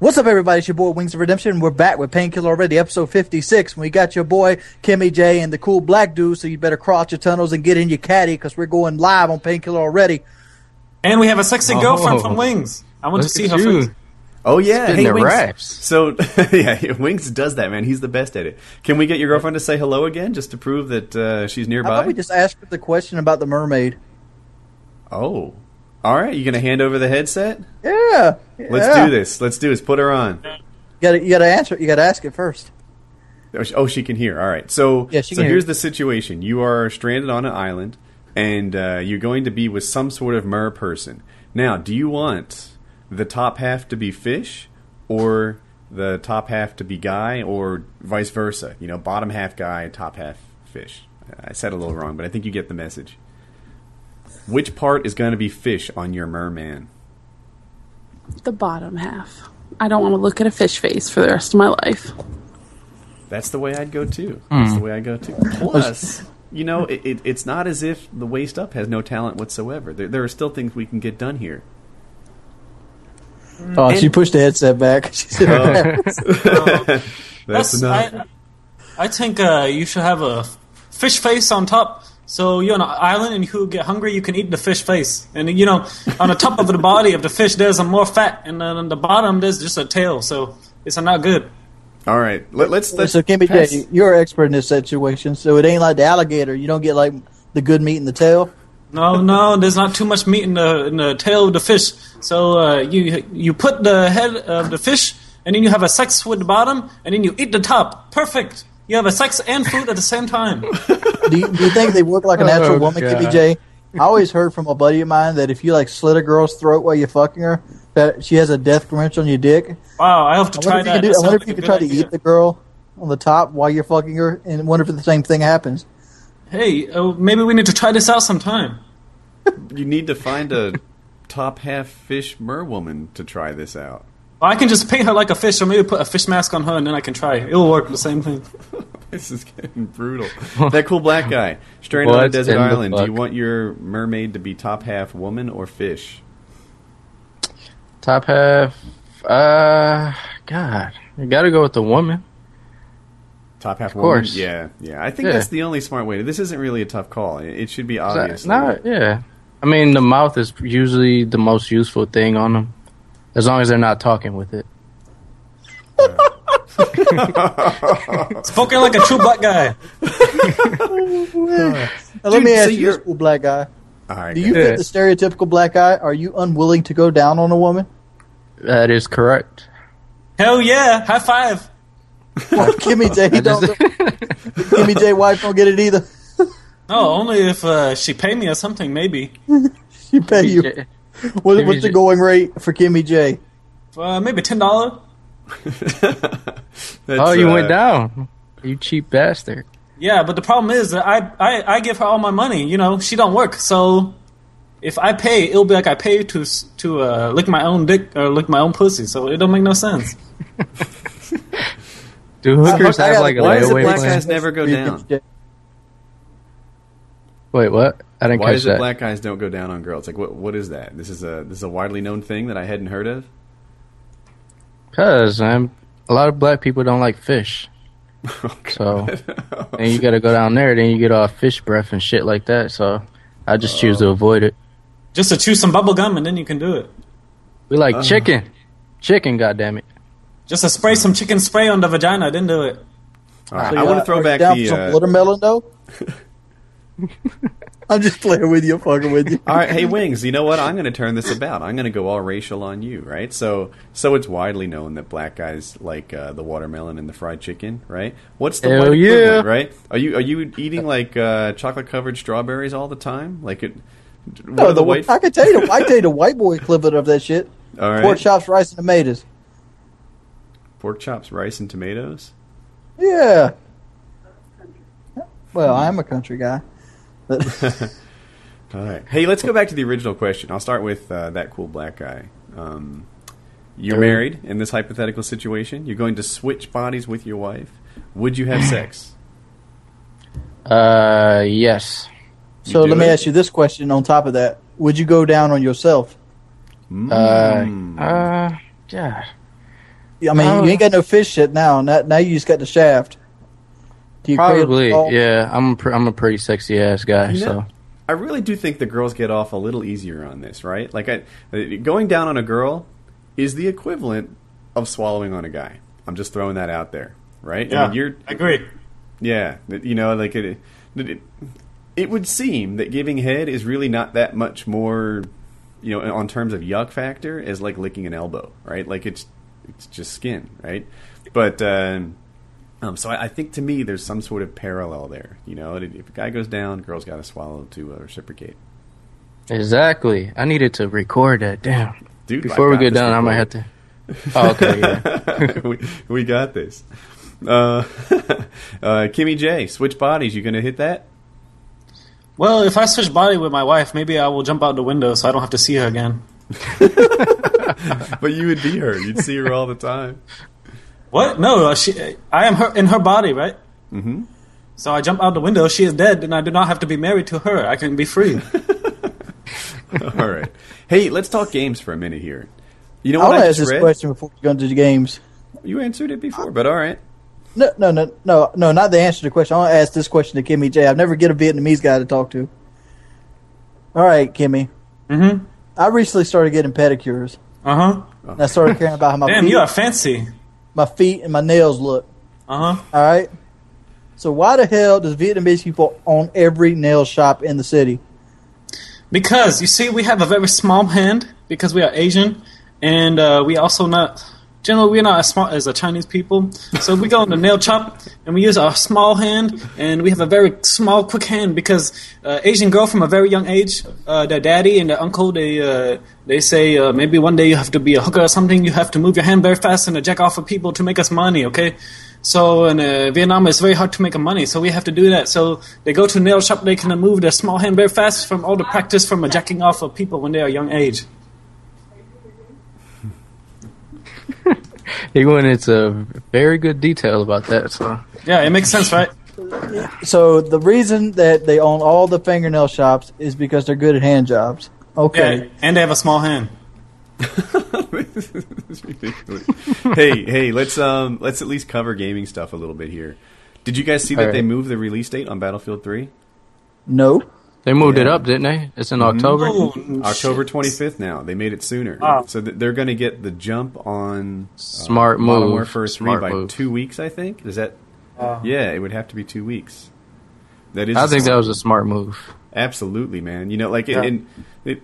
What's up, everybody? It's your boy Wings of Redemption. We're back with Painkiller already, episode 56. We got your boy Kimmy J and the cool black dude, so you better cross your tunnels and get in your caddy because we're going live on Painkiller already. And we have a sexy Oh. girlfriend from Wings. I want to see her face. Oh yeah, Spitting hey the Wings. raps. So yeah, Wings does that, man. He's the best at it. Can we get your girlfriend to say hello again, just to prove that uh, she's How nearby? about we just ask her the question about the mermaid? oh, all right. You gonna hand over the headset? Yeah. Let's yeah. do this. Let's do this. Put her on. You gotta, you gotta answer. You gotta ask it first. Oh, she, oh, she can hear. All right. So, Yeah, so here's the situation: you are stranded on an island, and uh, you're going to be with some sort of mer person. Now, do you want the top half to be fish, or the top half to be guy, or vice versa? You know, bottom half guy, top half fish. I said a little wrong, but I think you get the message. Which part is going to be fish on your merman? The bottom half. I don't want to look at a fish face for the rest of my life. That's the way I'd go too. That's the way I go too. Plus, you know, it, it, it's not as if the waist up has no talent whatsoever. There, there are still things we can get done here. Oh, she pushed the headset back. She said, That's, That's, enough. I, I think uh, you should have a fish face on top. So you're on an island and you get hungry, you can eat the fish face. And you know, on the top of the body of the fish, there's a more fat, and then on the bottom there's just a tail. So it's not good. All right, Let, let's let's. so Kimmy pass- J, you're an expert in this situation, so it ain't like the alligator. You don't get like the good meat in the tail. No, no, there's not too much meat in the in the tail of the fish. So uh, you you put the head of the fish, and then you have a sex with the bottom, and then you eat the top. Perfect. You have a sex and food at the same time. Do you, do you think they work like a natural Oh, woman, God. Kimmy J? I always heard from a buddy of mine that if you like slit a girl's throat while you're fucking her, that she has a death wrench on your dick. Wow, I have to I try wonder if you that. do, That I wonder if you like could try good to eat the girl on the top while you're fucking her, and wonder if the same thing happens. Hey, uh, maybe we need to try this out sometime. you need to find a top half fish merwoman to try this out. Well, I can just paint her like a fish, or maybe put a fish mask on her, and then I can try. it. It'll work the same thing. This is getting brutal. that cool black guy, stranded on a desert island. Do you want your mermaid to be top half woman or fish? Top half. Uh, God, you got to go with the woman. Top half woman. course. Yeah, yeah. I think Yeah. that's the only smart way. This isn't really a tough call. It it should be obvious. Not, yeah. I mean, the mouth is usually the most useful thing on them, as long as they're not talking with it. Spoken like a true black guy. Now, let me ask so you, you're- this black guy. All right. Do you fit the stereotypical black guy? Are you unwilling to go down on a woman? That is correct. Hell yeah! High five. Kimmy J I don't. just- Kimmy J wife don't get it either. No, only if uh, she pay me or something, maybe. She pay you. What, Kimmy what's the going rate for Kimmy J? Uh, maybe ten dollar. Oh, you uh, went down. You cheap bastard. Yeah, but the problem is that I, I I give her all my money. You know, she don't work, so if I pay, it'll be like I pay to s- to uh, lick my own dick or lick my own pussy. So it don't make no sense. Do hookers I have like a Why does the layaway black plan? guys never go down? Kimmy J. Wait, what? I didn't Why catch is it that. black guys don't go down on girls? Like, what? What is that? This is a this is a widely known thing that I hadn't heard of. Cause um, a lot of black people don't like fish, so and you got to go down there. Then you get all fish breath and shit like that. So I just choose to avoid it. Just to chew some bubble gum and then you can do it. We like chicken, chicken. Goddamn it! Just to spray some chicken spray on the vagina, then do it. All right, So I want to throw are back down the. for some Uh, watermelon though. I'm just playing with you, fucking with you. all right, hey Wings, you know what? I'm going to turn this about. I'm going to go all racial on you, right? So, so it's widely known that black guys like uh, the watermelon and the fried chicken, right? What's the Hell white yeah. equivalent, right? Are you are you eating like uh, chocolate covered strawberries all the time? Like it? What No, are the the, white? I can tell you, the, I can tell you the white boy equivalent of that shit. all right, Pork chops, rice, and tomatoes. pork chops, rice, and tomatoes. Yeah. Well, I'm a country guy. But All right. Hey, let's go back to the original question. I'll start with uh, that cool black guy. Um, you're Sure. married in this hypothetical situation. You're going to switch bodies with your wife. Would you have sex? Uh, yes. so do let me ask you this question on top of that. Would you go down on yourself? Uh, Mm. uh, yeah. I mean, Oh. you ain't got no fish shit now. Now, now you just got the shaft. Do you create Probably, all- yeah. I'm a pr- I'm a pretty sexy ass guy, You know, so I really do think the girls get off a little easier on this, right? Like, I, going down on a girl is the equivalent of swallowing on a guy. I'm just throwing that out there, right? I Yeah, mean, you're I agree. Yeah, you know, like it, it, it would seem that giving head is really not that much more, you know, on terms of yuck factor as like licking an elbow, right? Like it's it's just skin, right? But um, um, so I, I think to me there's some sort of parallel there. You know, if a guy goes down, girl's got to swallow to uh, reciprocate. exactly. I needed to record that. Damn. Dude, Before I we got get this done, I might have to. Oh, okay, yeah. we, we got this. Uh, uh, Kimmy J, switch bodies. You gonna hit that? Well, if I switch body with my wife, maybe I will jump out the window so I don't have to see her again. But you would be her. You'd see her all the time. What? No, uh, she. I am her in her body, right? Mm-hmm. So I jump out the window. She is dead, and I do not have to be married to her. I can be free. All right. Hey, let's talk games for a minute here. You know I what want I to ask this read? question before we go into the games. You answered it before, but all right. No, no, no, no, no, not the answer to the question. I want to ask this question to Kimmy J. I've never get a Vietnamese guy to talk to. All right, Kimmy. mm-hmm. I recently started getting pedicures. Uh huh. I started caring about how my Damn, feet, you are fancy. My feet and my nails look. Uh huh. All right. So why the hell does Vietnamese people own every nail shop in the city? Because you see, we have a very small hand because we are Asian, and uh, we also not generally we're not as smart as the Chinese people. So we go in the nail shop and we use our small hand, and we have a very small, quick hand because uh, Asian girl from a very young age, uh, their daddy and their uncle, they uh, they say uh, maybe one day you have to be a hooker or something. You have to move your hand very fast and jack off of people to make us money. Okay. So in uh, Vietnam, it's very hard to make money, so we have to do that. So they go to a nail shop, they can move their small hand very fast from all the practice from uh, jacking off of people when they are young age. He went into very good detail about that. So Yeah, it makes sense, right? So the reason that they own all the fingernail shops is because they're good at hand jobs. Okay. Yeah, and they have a small hand. Hey, hey, let's um let's at least cover gaming stuff a little bit here. Did you guys see that All right. they moved the release date on Battlefield 3? No. They moved it up, didn't they? It's in October. Oh, October 25th now. They made it sooner. Ah. So th- they're going to get the jump on uh, Smart Modern move. Warfare 3 Smart by move. 2 weeks, I think. Is that Uh, Yeah, it would have to be 2 weeks. That is I a think that was a smart move. Absolutely, man. You know, like, Yeah. and it,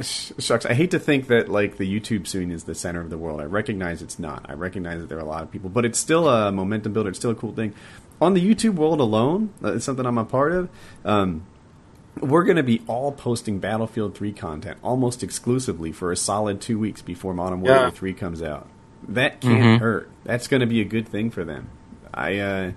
shucks. I hate to think that like the YouTube scene is the center of the world. I recognize it's not. I recognize that there are a lot of people, but it's still a momentum builder. It's still a cool thing. On the YouTube world alone, uh, it's something I'm a part of. Um, we're going to be all posting Battlefield 3 content almost exclusively for a solid two weeks before Modern Warfare Yeah. 3 comes out. That can't Mhm. hurt. That's going to be a good thing for them. I, uh,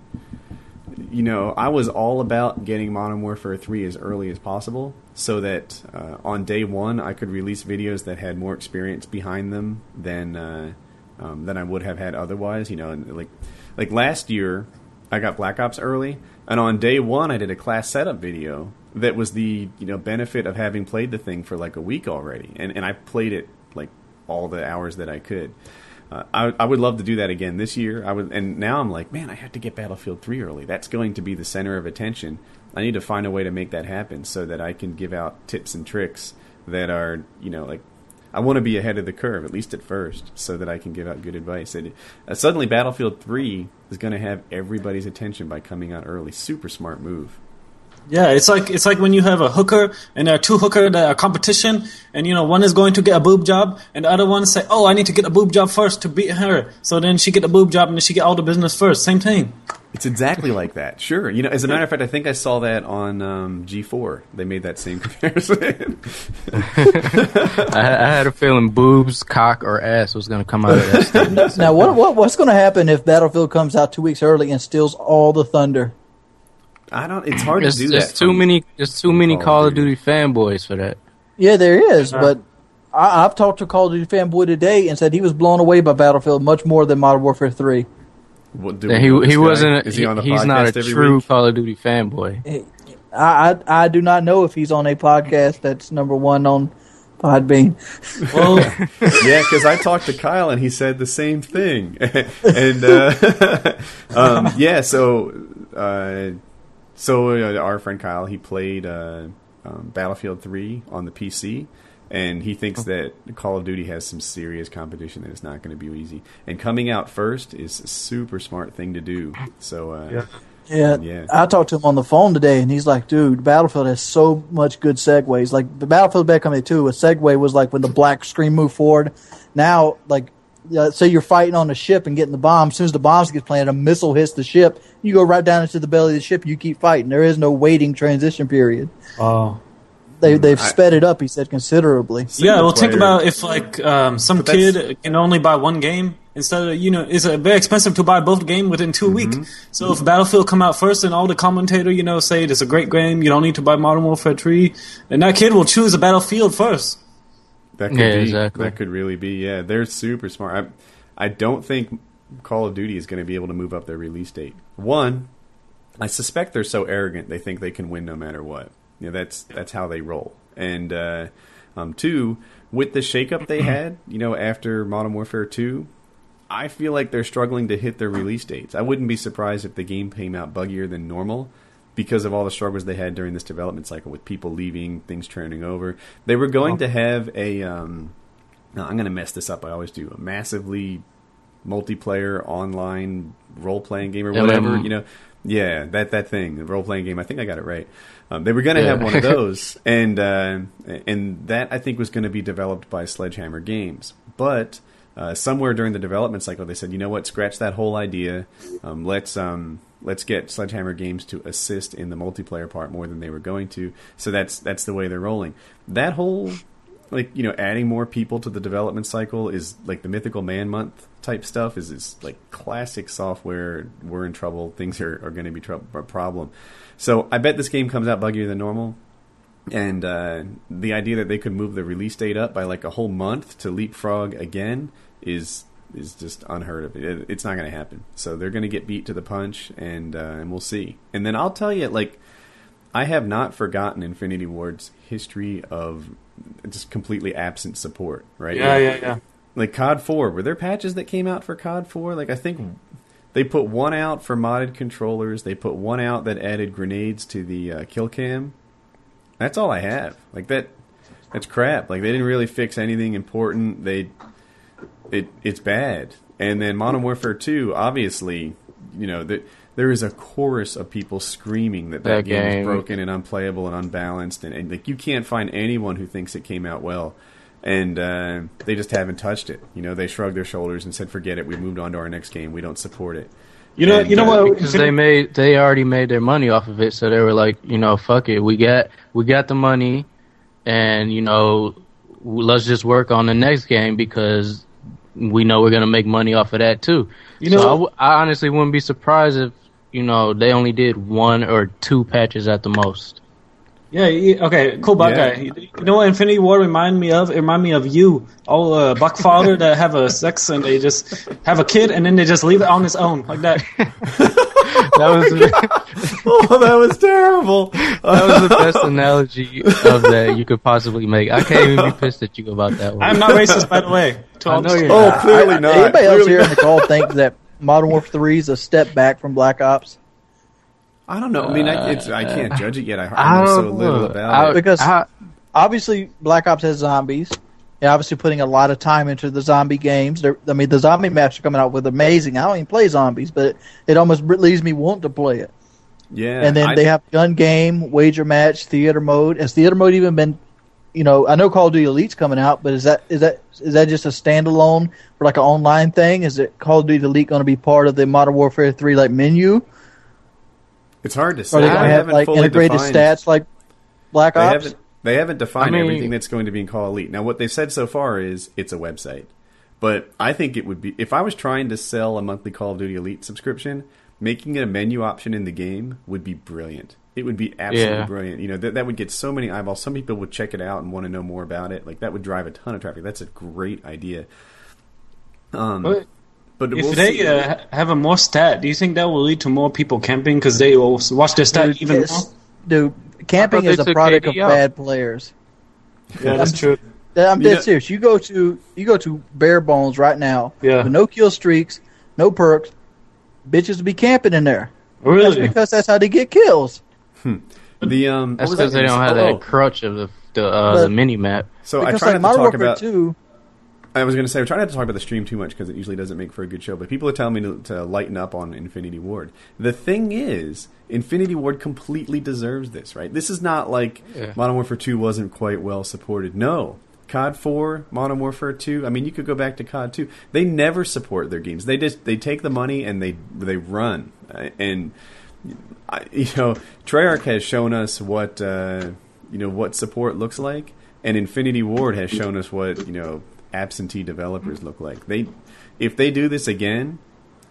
you know, I was all about getting Modern Warfare 3 as early as possible so that uh, on day one I could release videos that had more experience behind them than uh, um, than I would have had otherwise. You know, and like like last year I got Black Ops early, and on day one I did a class setup video that was the you know benefit of having played the thing for like a week already, and and I played it like all the hours that I could. Uh, I, I would love to do that again this year. I would, and now I'm like, man, I have to get Battlefield 3 early. That's going to be the center of attention. I need to find a way to make that happen so that I can give out tips and tricks that are, you know, like I want to be ahead of the curve at least at first, so that I can give out good advice. And uh, suddenly, Battlefield 3 is going to have everybody's attention by coming out early. Super smart move. Yeah, it's like it's like when you have a hooker and there are two hooker that are competition, and you know one is going to get a boob job, and the other one say, "Oh, I need to get a boob job first to beat her." So then she get a boob job, and then she get all the business first. Same thing. It's exactly like that. Sure. You know, as a matter of fact, I think I saw that on um, G4. They made that same comparison. I, I had a feeling boobs, cock, or ass was going to come out of that. statement. Now, what, what what's going to happen if Battlefield comes out two weeks early and steals all the thunder? I don't. It's hard There's, to do there's that. too from- many. There's too many Call of Call of Duty. Duty fanboys for that. Yeah, there is, but I, I've talked to a Call of Duty fanboy today and said he was blown away by Battlefield much more than Modern Warfare Three. What, do That we he he wasn't. Is he on the he's not a true week? Call of Duty fanboy. I, I I do not know if he's on a podcast that's number one on Podbean. Well, yeah, because I talked to Kyle and he said the same thing. and uh, um, yeah, so uh, so uh, our friend Kyle he played uh, um, Battlefield Three on the PC. And he thinks that Call of Duty has some serious competition that it's not going to be easy. And coming out first is a super smart thing to do. So uh, Yeah. Yeah, Yeah. I talked to him on the phone today, and he's like, "Dude, Battlefield has so much good segues. Like the Battlefield Bad Company Two, a segue was like when the black screen moved forward. Now, like, uh, say you're fighting on a ship and getting the bomb. As soon as the bombs get planted, a missile hits the ship. You go right down into the belly of the ship. You keep fighting. There is no waiting transition period. oh. They they've I- sped it up. He said considerably. Yeah, well, think about if like um, some But that's- kid can only buy one game instead of you know it's uh, very expensive to buy both game within 2 Mm-hmm. weeks. So if Battlefield come out first and all the commentator you know say it's a great game, you don't need to buy Modern Warfare three, and that kid will choose a Battlefield first. That could Yeah, be. exactly. That could really be. Yeah, they're super smart. I, I don't think Call of Duty is going to be able to move up their release date. One, I suspect they're so arrogant they think they can win no matter what. You know, that's that's how they roll. And uh, um, two, with the shakeup they had, you know, after Modern Warfare Two, I feel like they're struggling to hit their release dates. I wouldn't be surprised if the game came out buggier than normal because of all the struggles they had during this development cycle with people leaving, things turning over. They were going to have a. Um, no, I'm going to mess this up. I always do a massively multiplayer online role playing game or whatever. You know, yeah, that that thing, the role playing game. I think I got it right. Um, they were going to Yeah. have one of those, and uh, and that I think was going to be developed by Sledgehammer Games, but. Uh, somewhere during the development cycle, they said, "You know what? Scratch that whole idea. Um, let's um, let's get Sledgehammer Games to assist in the multiplayer part more than they were going to." So that's that's the way they're rolling. That whole like you know adding more people to the development cycle is like the mythical man month type stuff is is like classic software we're in trouble things are, are going to be trouble, a problem so i bet this game comes out buggier than normal and uh, the idea that they could move the release date up by like a whole month to leapfrog again is is just unheard of. It, it's not going to happen. So they're going to get beat to the punch, and uh, and we'll see. And then I'll tell you, like, I have not forgotten Infinity Ward's history of just completely absent support. Right? Yeah, yeah, yeah. Like COD Four, were there patches that came out for COD Four? Like I think they put one out for modded controllers. They put one out that added grenades to the uh, kill cam. That's all I have. Like that. That's crap. Like they didn't really fix anything important. They, it it's bad. And then Modern Warfare Two, obviously, you know that there is a chorus of people screaming that that, That game, is broken and unplayable and unbalanced, and, and like you can't find anyone who thinks it came out well. And uh, they just haven't touched it. You know, they shrugged their shoulders and said, "Forget it. We moved on to our next game. We don't support it." You know, And, you know uh, what? because they made they already made their money off of it, so they were like, you know, fuck it, we got we got the money, and you know, let's just work on the next game because we know we're gonna make money off of that too. You so know- I, w- I honestly wouldn't be surprised if you know they only did one or two patches at the most. Yeah, yeah, okay, cool, black Yeah. guy. You know what Infinity War remind me of? It remind me of you, all uh, buck father that have a sex and they just have a kid and then they just leave it on its own like that. That was oh, that was terrible. that was the best analogy of that you could possibly make. I can't even be pissed at you about that one. I'm not racist, by the way. I know you're Oh, not. clearly I- not. Anybody else Clearly here in the call think that Modern Warfare Three is a step back from Black Ops? I don't know. I mean, I, uh, it's, I can't uh, judge it yet. I, I I know so don't little know. about I- it. Because- I- obviously Black Ops has zombies. They're obviously putting a lot of time into the zombie games. They're, I mean, the zombie maps are coming out with amazing. I don't even play zombies, but it, it almost leaves me wanting to play it. Yeah, and then I- they have gun game, wager match, theater mode. Has theater mode even been? You know, I know Call of Duty Elite's coming out, but is that is that is that just a standalone for like an online thing? Is it Call of Duty Elite going to be part of the Modern Warfare Three like menu? It's hard to say. Are They going to have like integrated defined- stats like Black They Ops? haven't. They haven't defined I mean- everything that's going to be in Call Elite. Now, what they've said so far is it's a website. But I think it would be if I was trying to sell a monthly Call of Duty Elite subscription, making it a menu option in the game would be brilliant. It would be absolutely Yeah. brilliant. You know that that would get so many eyeballs. Some people would check it out and want to know more about it. Like that would drive a ton of traffic. That's a great idea. Um, But but If we'll they see. uh, have a more stat, do you think that will lead to more people camping because they will watch their stat even more? Yes. Dude, camping is a took product of KD bad players. Yeah, that's true. I'm dead know- serious. You go to you go to bare bones right now. Yeah. With no kill streaks, no perks. Bitches be camping in there. That's Really? because that's how they get kills. The um, That's what was because they don't have say? that Oh, crutch of the the, uh, But- the mini map. So I Because try like not to talk about. 2, I was going to say, I try not to talk about the stream too much because it usually doesn't make for a good show. But people are telling me to, to lighten up on Infinity Ward. The thing is, Infinity Ward completely deserves this, right? This is not like Yeah. Modern Warfare 2 wasn't quite well supported. No. COD 4, Modern Warfare 2. I mean, you could go back to COD 2. They never support their games. They just they take the money and they they run. Uh, And I, you know, Treyarch has shown us what uh, you know what support looks like, and Infinity Ward has shown us what you know absentee developers look like. They, if they do this again,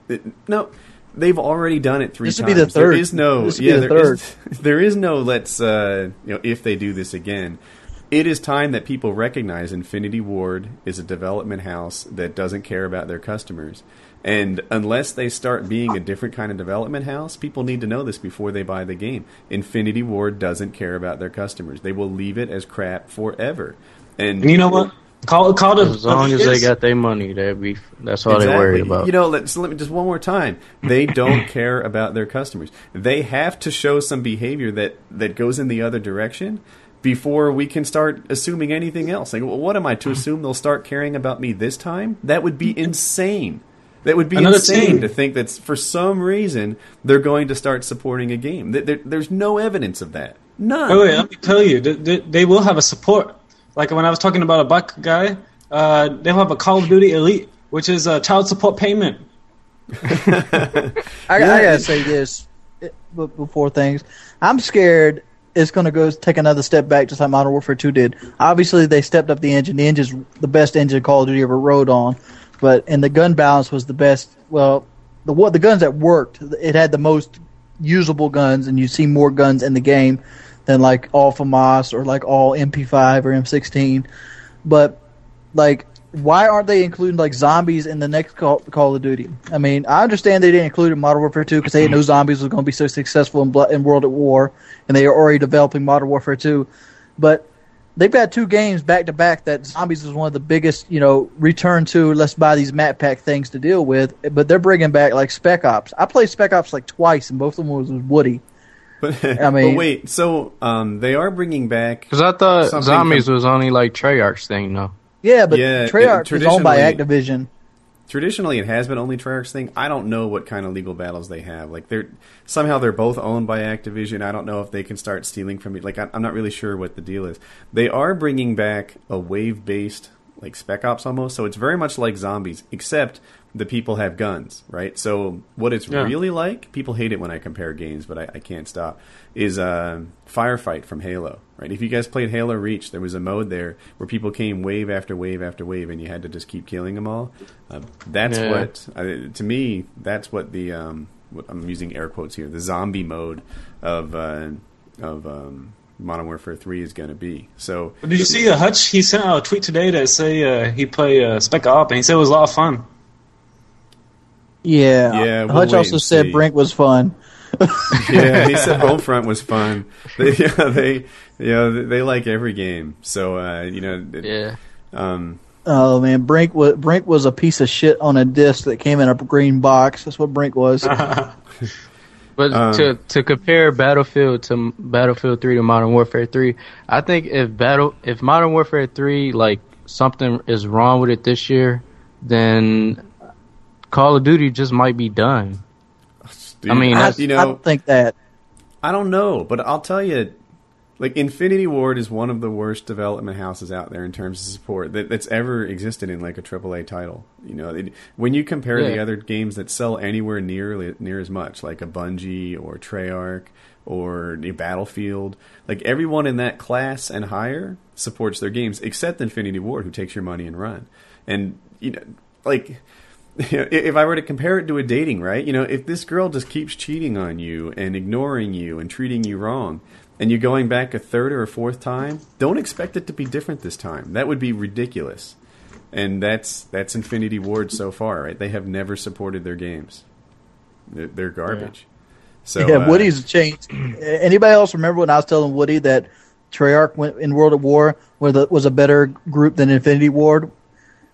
it, no, they've already done it three This times. be the third. is no, This yeah, be the there is- there is no. Let's uh, you know, if they do this again. It is time that people recognize Infinity Ward is a development house that doesn't care about their customers. And unless they start being a different kind of development house, people need to know this before they buy the game. Infinity Ward doesn't care about their customers. They will leave it as crap forever. And And you know what? Call call it As long as they got their money, they be that's all they're worried about. You know, let's let me just one more time. They don't care about their customers. They have to show some behavior that that goes in the other direction before we can start assuming anything else. Like, well, what am I to assume they'll start caring about me this time? That would be insane. That would be Another insane team. to think that for some reason they're going to start supporting a game. There- there- there's no evidence of that. None. Wait, wait, let me tell you, they, they, they will have a support. Like when I was talking about a buck guy, uh, they'll have a Call of Duty Elite, which is a child support payment. I, I gotta say this before things. I'm scared it's gonna go take another step back, just like Modern Warfare 2 did. Obviously, they stepped up the engine. The engine's the best engine Call of Duty ever rode on, but and the gun balance was the best. Well, the what the guns that worked, it had the most usable guns, and you see more guns in the game than like all FAMAS or like all MP5 or M16. But like why aren't they including like zombies in the next Call, Call of Duty? I mean, I understand they didn't include it in Modern Warfare 2 because they didn't know zombies was going to be so successful in, in World at War, and they are already developing Modern Warfare 2. But they've got two games back to back that zombies is one of the biggest, you know, return to. Let's buy these map pack things to deal with. But they're bringing back like Spec Ops. I played Spec Ops like twice, and both of them was with Woody. But, I mean- but wait, so um, they are bringing back. Because I thought zombies from- was only like Treyarch's thing, though. Yeah, but Yeah, Treyarch it- is owned by Activision. Traditionally, it has been only Treyarch's thing. I don't know what kind of legal battles they have. Like they're somehow they're both owned by Activision. I don't know if they can start stealing from it. Like I, I'm not really sure what the deal is. They are bringing back a wave based like Spec Ops almost. So it's very much like zombies, except the people have guns, right? So what it's Yeah. really like, people hate it when I compare games, but I, I can't stop. Is uh, Firefight from Halo, right? If you guys played Halo Reach, there was a mode there where people came wave after wave after wave, and you had to just keep killing them all. Uh, that's Yeah. what, uh, to me, that's what the um, what I'm using air quotes here, the zombie mode of uh, of um, Modern Warfare Three is going to be. So Did you see uh, Hutch? He sent out a tweet today that say uh, he played uh, Spec Op, and he said it was a lot of fun. Yeah. Yeah, we'll Hutch also said see. Brink was fun. yeah, he said Homefront was fun. They, yeah, they, yeah, they, they like every game. So uh, you know, it- Yeah. um, Oh man, Brink was Brink was a piece of shit on a disc that came in a green box. That's what Brink was. But Um, to to compare Battlefield to Battlefield 3 to Modern Warfare 3, I think if battle if Modern Warfare 3 like something is wrong with it this year, then Call of Duty just might be done. dude, I mean, I, you know, don't think that. I don't know, but I'll tell you, like Infinity Ward is one of the worst development houses out there in terms of support that, that's ever existed in like a AAA title. You know, it, when you compare the other games that sell anywhere near near as much, like a Bungie or Treyarch or Battlefield, like everyone in that class and higher supports their games, except Infinity Ward, who takes your money and run. And you know, like if I were to compare it to a dating, right? You know, if this girl just keeps cheating on you and ignoring you and treating you wrong, and you're going back a third or a fourth time, don't expect it to be different this time. That would be ridiculous. And that's that's Infinity Ward so far, right? They have never supported their games. They're, they're garbage. So yeah, uh, Woody's changed. Anybody else remember when I was telling Woody that Treyarch went in World at War where the, was a better group than Infinity Ward.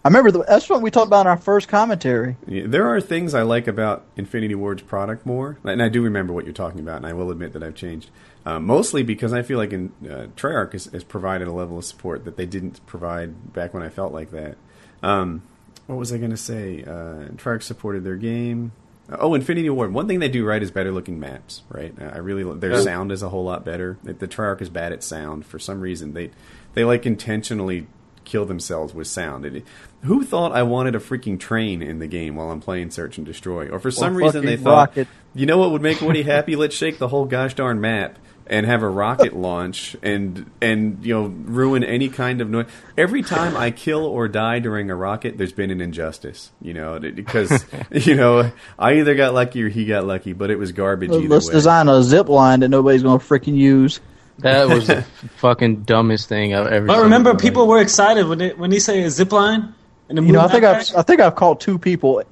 I remember the, that's what we talked about in our first commentary. Yeah, there are things I like about Infinity Ward's product more, and I do remember what you're talking about, and I will admit that I've changed. Uh, mostly because I feel like in, uh, Treyarch has, has provided a level of support that they didn't provide back when I felt like that. Um, what was I going to say? Uh, Treyarch supported their game. Oh, Infinity Ward. One thing they do right is better looking maps. Right, Uh, I really their sound is a whole lot better. The the Treyarch is bad at sound for some reason. They they like intentionally kill themselves with sound. It, who thought I wanted a freaking train in the game while I'm playing Search and Destroy? Or for some reason they thought, rocket. you know what would make Woody happy? Let's shake the whole gosh darn map and have a rocket launch and and you know ruin any kind of noise. Every time I kill or die during a rocket, there's been an injustice. You know because you know I either got lucky or he got lucky, but it was garbage either Let's way. design a zip line that nobody's going to freaking use. That was the fucking dumbest thing I've ever. But remember, in people were excited when they when they say a zip line and the You know, I think. I've I think I've caught two people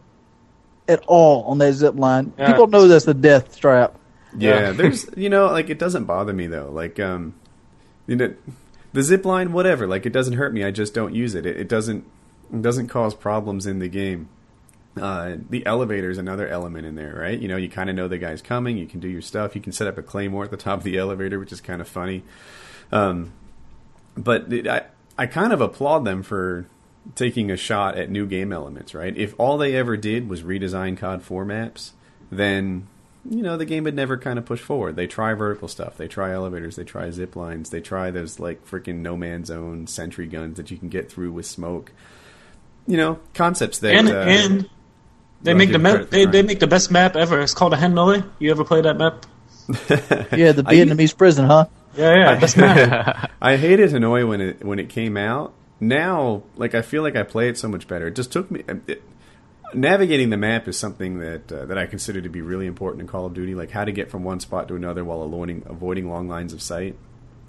at all on that zip line. Yeah. People know that's the death strap. Yeah, Yeah. there's you know like it doesn't bother me though. Like um, you know, the zip line, whatever. Like it doesn't hurt me. I just don't use it. It, it doesn't it doesn't cause problems in the game. Uh, the elevator is another element in there, right? You know, you kind of know the guy's coming. You can do your stuff. You can set up a claymore at the top of the elevator, which is kind of funny. Um, but it, I I kind of applaud them for taking a shot at new game elements, right? If all they ever did was redesign COD 4 maps, then you know the game would never kind of push forward. They try vertical stuff, they try elevators, they try zip lines, they try those like freaking no man's zone sentry guns that you can get through with smoke. You know, concepts that and uh, and they make the map. They, they make the best map ever. It's called a Hanoi. You ever play that map? Yeah, the I Vietnamese prison, huh? Yeah, yeah, best map. I hated Hanoi when it when it came out. Now, like I feel like I play it so much better. It just took me. It, navigating the map is something that uh, that I consider to be really important in Call of Duty. Like how to get from one spot to another while avoiding avoiding long lines of sight.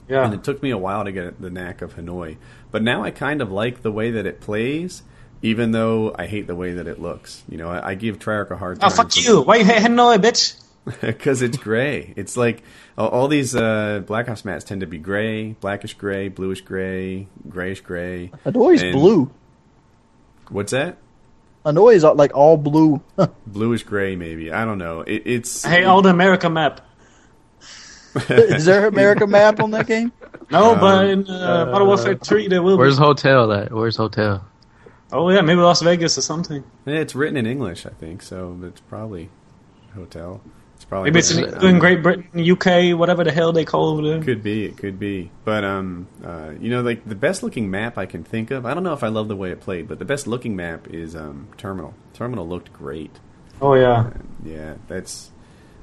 Yeah. And it took me a while to get the knack of Hanoi. But now I kind of like the way that it plays, even though I hate the way that it looks. You know, I, I give Treyarch a hard time. oh time. fuck for- you! Why you hate Hanoi, bitch? because it's gray. It's like all, all these uh, Black Ops mats tend to be gray, blackish gray, bluish gray, grayish gray. Hanoi And- blue. What's that? Hanoi is like all blue. Bluish gray, maybe. I don't know. It, it's Hey, hate all the America map. is there America map on that game? No, Um, but in uh, Modern Warfare 3 there will Where's be. hotel at? Where's hotel? Oh yeah, maybe Las Vegas or something. it's written in English, I think. So it's probably hotel. It's probably Maybe it's in, in Great Britain, UK, whatever the hell they call it. Could be, it could be. But um, uh, you know, like the best looking map I can think of. I don't know if I love the way it played, but the best looking map is um, Terminal. Terminal looked great. Oh yeah. Yeah, that's.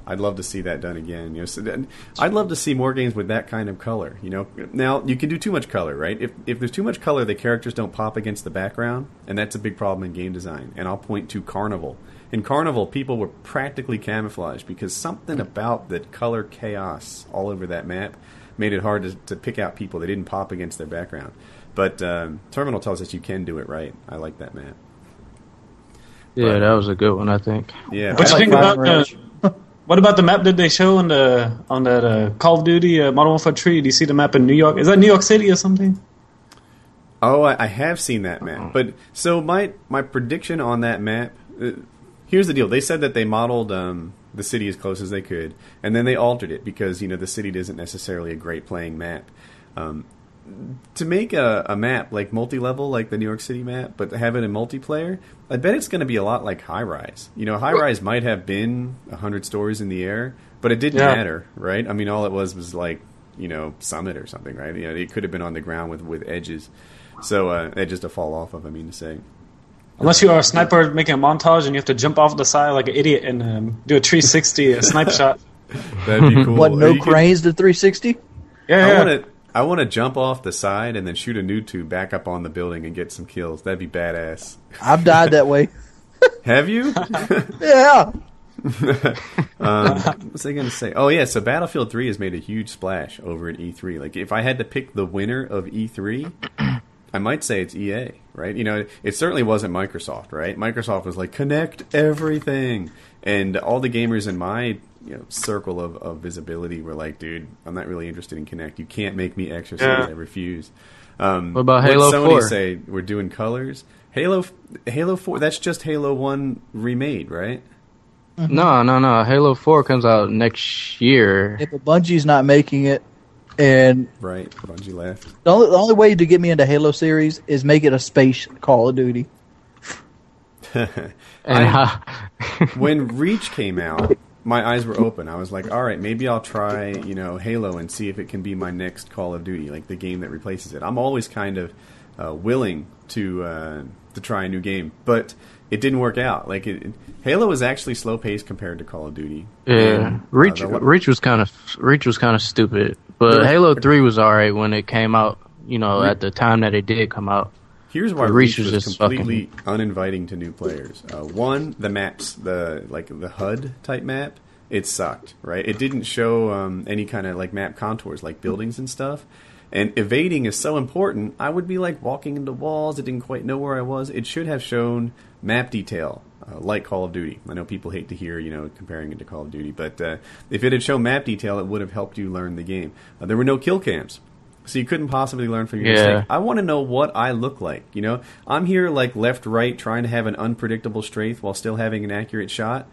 I'd love to see that done again. You know, so that, I'd love to see more games with that kind of color. You know, now you can do too much color, right? If if there's too much color, the characters don't pop against the background, and that's a big problem in game design. And I'll point to Carnival. In Carnival, people were practically camouflaged because something about the color chaos all over that map made it hard to, to pick out people. They didn't pop against their background. But um, Terminal tells us you can do it right. I like that map. Yeah, that was a good one. I think. Yeah, What you like think about Range. the, what about the map that they show on the on that uh, Call of Duty uh, Modern Warfare 3? Do you see the map in New York? Is that New York City or something? Oh, I, I have seen that map. But so my my prediction on that map. Uh, here's the deal. They said that they modeled um, the city as close as they could, and then they altered it because you know the city isn't necessarily a great playing map. Um, to make a, a map like multi-level, like the New York City map, but have it in multiplayer, I bet it's going to be a lot like High Rise. You know, High Rise might have been hundred stories in the air, but it didn't Yeah. matter, right? I mean, all it was was like you know Summit or something, right? You know, it could have been on the ground with with edges, so uh, edges to fall off of. I mean to say. Unless you are a sniper making a montage and you have to jump off the side like an idiot and um, do a 360 a snipe shot. That'd be cool. What? No You could- cranes to 360? Yeah, I yeah. want to. I want to jump off the side and then shoot a noob tube back up on the building and get some kills. That'd be badass. I've died that way. Have you? Yeah. um, what was I going to say? Oh yeah, so Battlefield 3 has made a huge splash over at E3. Like if I had to pick the winner of E3, I might say it's EA, right? You know, it certainly wasn't Microsoft, right? Microsoft was like Kinect everything, and all the gamers in my you know circle of, of visibility where like, dude, I'm not really interested in Kinect. You can't make me exercise. Yeah. I refuse. Um, What about Halo Sony 4? say we're doing colors. Halo Halo Four. That's just Halo One remade, right? No, no, no. Halo Four comes out next year. If Bungie's not making it, and Right. Bungie left. the only, the only way to get me into Halo series is make it a space Call of Duty. And I- when Reach came out, my eyes were open. I was like, all right, maybe I'll try, you know, Halo and see if it can be my next Call of Duty, like the game that replaces it. I'm always kind of uh, willing to uh, to try a new game, but it didn't work out. Like it, Halo is actually slow paced compared to Call of Duty. yeah, And, uh, Reach Reach was kind of Reach was kind of stupid, but Halo Three was alright when it came out. You know, at the time that it did come out. Here's why Reach was was completely uninviting to new players. Uh, one, the maps, the like the HUD type map, it sucked. Right, it didn't show um, any kind of like map contours, like buildings and stuff. And evading is so important. I would be like walking into walls. It didn't quite know where I was. It should have shown map detail, uh, like Call of Duty. I know people hate to hear you know comparing it to Call of Duty, but uh, if it had shown map detail, it would have helped you learn the game. Uh, there were no kill cams. So you couldn't possibly learn from your Yeah. mistake. I want to know what I look like. You know, I'm here like left, right, trying to have an unpredictable strafe while still having an accurate shot.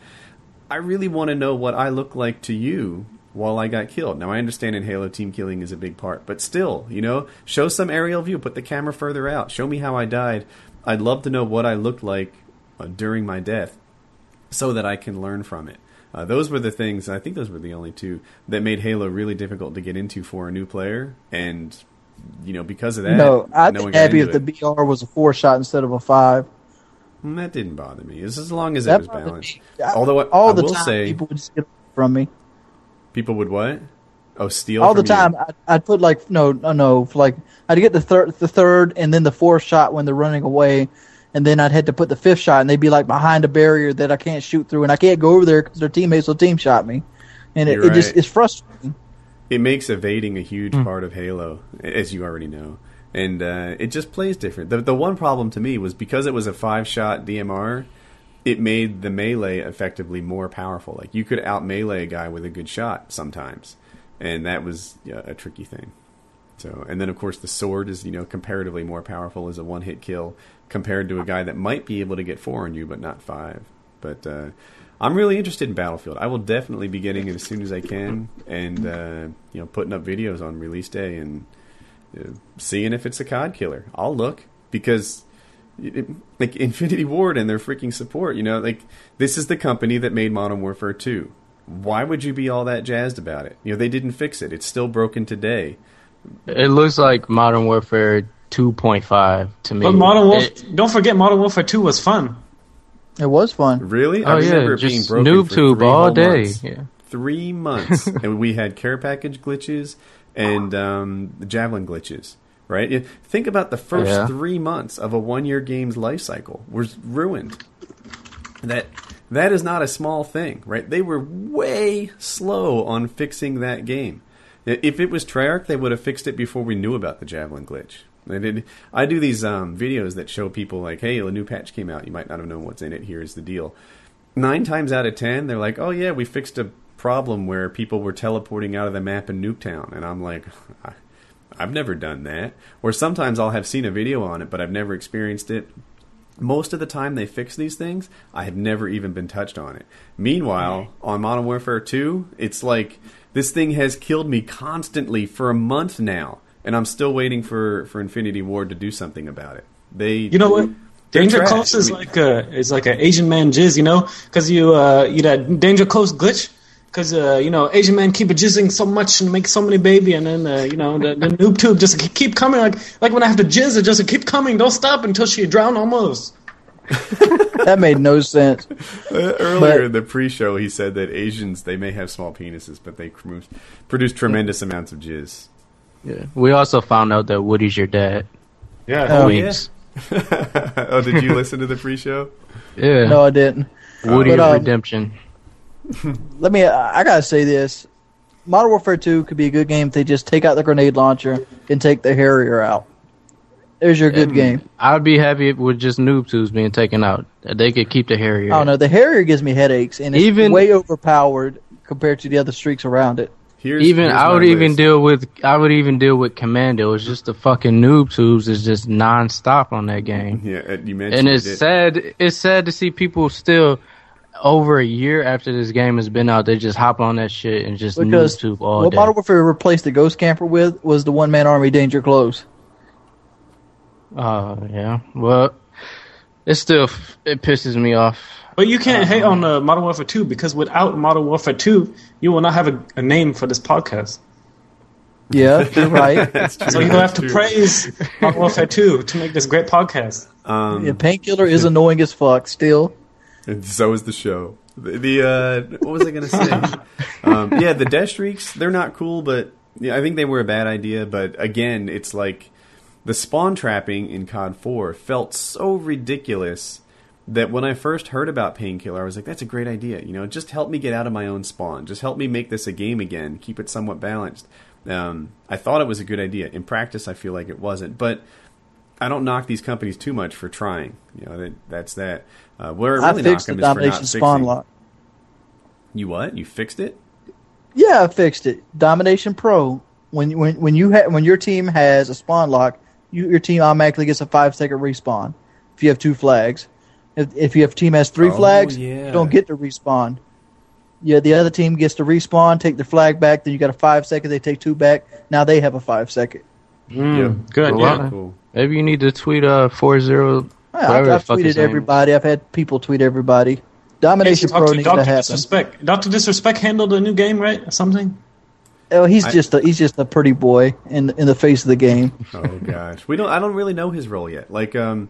I really want to know what I look like to you while I got killed. Now I understand in Halo team killing is a big part, but still, you know, show some aerial view, put the camera further out, show me how I died. I'd love to know what I looked like uh, during my death, so that I can learn from it. Uh, those were the things. I think those were the only two that made Halo really difficult to get into for a new player, and you know because of that, no, I'd no be happy if the. BR was a four shot instead of a five. Mm, That didn't bother me. It's as long as it was balanced. I- Although I, all I the time, say, people would steal from me. people would what? Oh, steal all the time. I'd, I'd put like no, no, no, like I'd get the third, the third, and then the fourth shot when they're running away, and then I'd have to put the fifth shot, and they'd be like behind a barrier that I can't shoot through, and I can't go over there because their teammates will team shot me, and it, You're it just right. it's frustrating. it makes evading a huge Hmm. part of Halo, as you already know, and uh, it just plays different. The the one problem to me was because it was a five shot DMR, it made the melee effectively more powerful. Like you could out melee a guy with a good shot sometimes, and that was yeah, a tricky thing. So, and then of course the sword is you know comparatively more powerful as a one hit kill compared to a guy that might be able to get four on you but not five. But uh, I'm really interested in Battlefield. I will definitely be getting it as soon as I can, and uh, you know putting up videos on release day and uh, seeing if it's a COD killer. I'll look because. It, like Infinity Ward and their freaking support, you know, like this is the company that made Modern Warfare 2. Why would you be all that jazzed about it? You know, they didn't fix it. It's still broken today. It looks like Modern Warfare 2.5 to me. But Modern Warfare, It- don't forget, Modern Warfare 2 was fun. It was fun. Really? I oh remember yeah, it being just broken noob for tube three all whole day. months. Yeah. Three months, and we had care package glitches and um, javelin glitches. Right? Think about the first Yeah. three months of a one-year game's life cycle was ruined. That that is not a small thing, right? They were way slow on fixing that game. If it was Treyarch, they would have fixed it before we knew about the javelin glitch. They did. I do these um, videos that show people like, "Hey, a new patch came out. You might not have known what's in it. Here's the deal." Nine times out of ten, they're like, "Oh yeah, we fixed a problem where people were teleporting out of the map in Nuketown," and I'm like, I, "I've never done that." Or sometimes I'll have seen a video on it, but I've never experienced it most of the time they fix these things, I have never even been touched on it. Meanwhile, on Modern Warfare 2, it's like this thing has killed me constantly for a month now, and I'm still waiting for, for Infinity Ward to do something about it. They, You know what? Danger trash. Close is like a is like an Asian man jizz, you know, because you uh you that Danger Close glitch, because uh you know Asian man keep a jizzing so much and make so many baby, and then uh, you know the, the noob tube just keep- keep coming like like when I have to jizz, it just keep coming, don't stop until she drown almost. That made no sense. Uh, earlier But- in the pre-show, he said that Asians they may have small penises, but they produce, produce tremendous amounts of jizz. Yeah. We also found out that Woody's your dad. Yeah. Oh, Winks. oh, did you listen to the pre-show? Yeah. No, I didn't. Woody But, um, Redemption. Let me. I gotta say this: Modern Warfare Two could be a good game if they just take out the grenade launcher and take the Harrier out. There's your good game. I'd be happy with just noob tubes being taken out. They could keep the Harrier. I don't know. The Harrier gives me headaches, and it's Even- way overpowered compared to the other streaks around it. Here's, even here's I my would even deal with I would even deal with Commando. It's just the fucking noob tubes is just nonstop on that game, Yeah, uh, you mentioned and it's it. sad. It's sad to see people still over a year after this game has been out, they just hop on that shit and just Because noob tube all what day. Modern Warfare replaced the Ghost Camper with was the one man army Danger Close. Oh yeah, well, it still it pisses me off. But you can't hate on uh, Modern Warfare 2 because without Modern Warfare 2, you will not have a, a name for this podcast. Yeah, you're right. That's true. So you have to praise Modern Warfare 2 to make this great podcast. Um, yeah, Painkiller is annoying as fuck still. And so is the show. The, the uh, what was I going to say? um, yeah, the death streaks they're not cool, but yeah, I think they were a bad idea. But again, it's like the spawn trapping in COD Four felt so ridiculous that when I first heard about Painkiller, I was like, "That's a great idea." You know, just help me get out of my own spawn. Just help me make this a game again. Keep it somewhat balanced. Um, I thought it was a good idea. In practice, I feel like it wasn't, but. I don't knock these companies too much for trying. You know, that, that's that. Uh, where I I really knock fixed the is for not domination spawn fixing. lock. You what? You fixed it? Yeah, I fixed it. Domination Pro. When when when you ha- when your team has a spawn lock, you, your team automatically gets a five second respawn. If you have two flags, if if your team has three Oh, flags, yeah. you don't get to respawn. Yeah, the other team gets to respawn, take their flag back. Then you got a five second. They take two back. Now they have a five second. Mm, Good, Well, yeah. Cool. Maybe you need to tweet uh four zero. Yeah, I've, I've tweeted everybody. I've had people tweet everybody. Domination talk Pro to needs to Dr. happen. Disrespect. Dr. Disrespect handled a new game, right? Something? Oh, he's I- just a, he's just a pretty boy in in the face of the game. Oh gosh, we don't. I don't really know his role yet. Like um,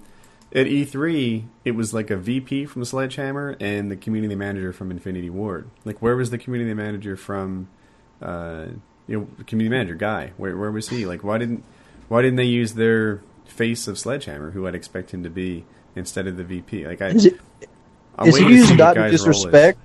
at E3, it was like a VP from Sledgehammer and the community manager from Infinity Ward. Like, where was the community manager from? Uh, you know, community manager guy. Where where was he? Like, why didn't why didn't they use their face of Sledgehammer, who I'd expect him to be, instead of the VP? Like, I. Is it I'm is he waiting to see using what Doctor is. Disrespect,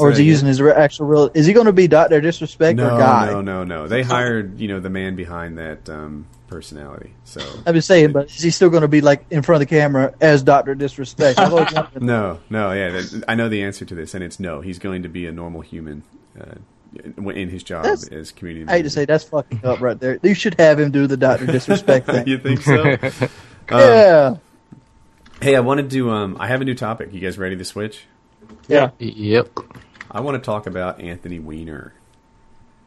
Say or is he again. using his re- actual real? Is he going to be Doctor Disrespect No, or Guy? no, no, no. They hired you know the man behind that um, personality. So I'm just saying, but is he still going to be like in front of the camera as Doctor Disrespect? I've always wondered- No, no, yeah, that, I know the answer to this, and it's no. He's going to be a normal human uh, in his job That's- as community. I hate to say that's fucking up right there. You should have him do the Doctor Disrespect thing. you think so? Um, yeah, Hey, I wanted to. Um, I have a new topic. You guys ready to switch? yeah. Yep. I want to talk about Anthony Weiner.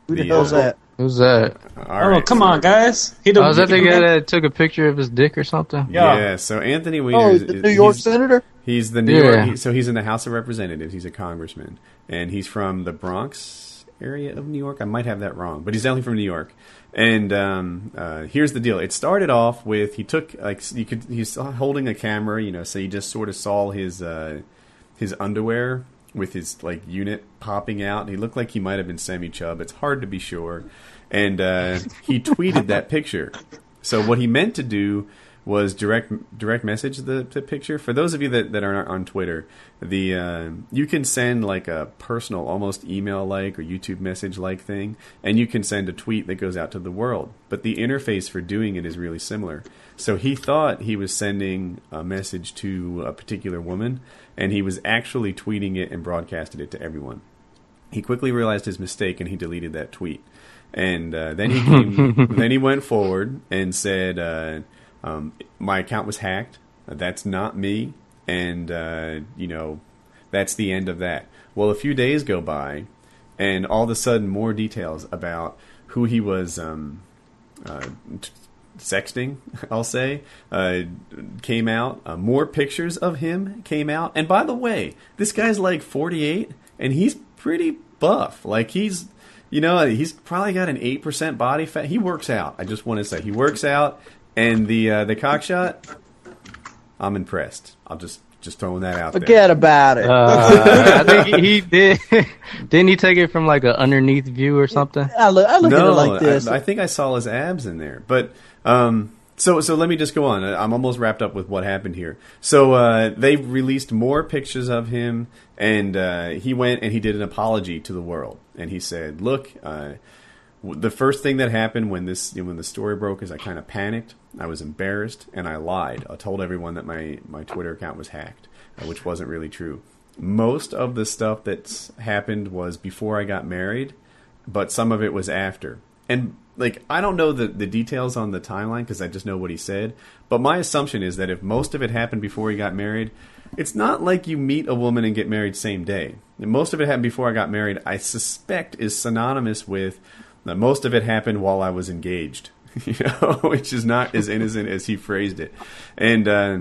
Who the The, hell's uh, that? Who's that? All oh, right, come so- on, guys. He Oh, is that the guy that took a picture of his dick or something? Yeah. Yeah. so Anthony Weiner. Oh, is, the New York he's, senator. He's the New Yeah. York. He, so he's in the House of Representatives. He's a congressman, and he's from the Bronx area of New York. I might have that wrong, but he's definitely from New York. And um, uh, here's the deal: it started off with he took like you could he's holding a camera, you know, so you just sort of saw his uh, his underwear with his like unit popping out. He looked like he might have been Sammy chub. It's hard to be sure. And uh, he tweeted that picture. So what he meant to do was direct direct message the, the picture. For those of you that, that are on Twitter, the uh, you can send like a personal, almost email like or YouTube message like thing, and you can send a tweet that goes out to the world. But the interface for doing it is really similar. So he thought he was sending a message to a particular woman, and he was actually tweeting it and broadcasted it to everyone. He quickly realized his mistake and he deleted that tweet. And uh, then he came, then he went forward and said, uh, um, "My account was hacked. That's not me, and uh, you know, that's the end of that." Well, a few days go by, and all of a sudden, more details about who he was um, uh, sexting, I'll say, uh, came out. Uh, more pictures of him came out. And by the way, this guy's like 48, and he's pretty buff. Like he's, you know, he's probably got an 8% body fat. He works out. I just want to say he works out. And the uh, the cock shot, I'm impressed. I'm just just throwing that out there. Forget about it. Uh, I think he did. Didn't he take it from like an underneath view or something? I look, I look at it like this. I, I think I saw his abs in there. But um, so so let me just go on. I'm almost wrapped up with what happened here. So uh, they released more pictures of him, and uh, he went and he did an apology to the world, and he said, "Look." Uh, w- the first thing that happened when this when the story broke is I kind of panicked. I was embarrassed and I lied. I told everyone that my my Twitter account was hacked, uh, which wasn't really true. most of the stuff that's happened was before I got married, but some of it was after. And like I don't know the the details on the timeline because I just know what he said. But my assumption is that if most of it happened before he got married, it's not like you meet a woman and get married same day. And most of it happened before I got married. I suspect is synonymous with that most of it happened while I was engaged. You know, which is not as innocent as he phrased it, and. Uh,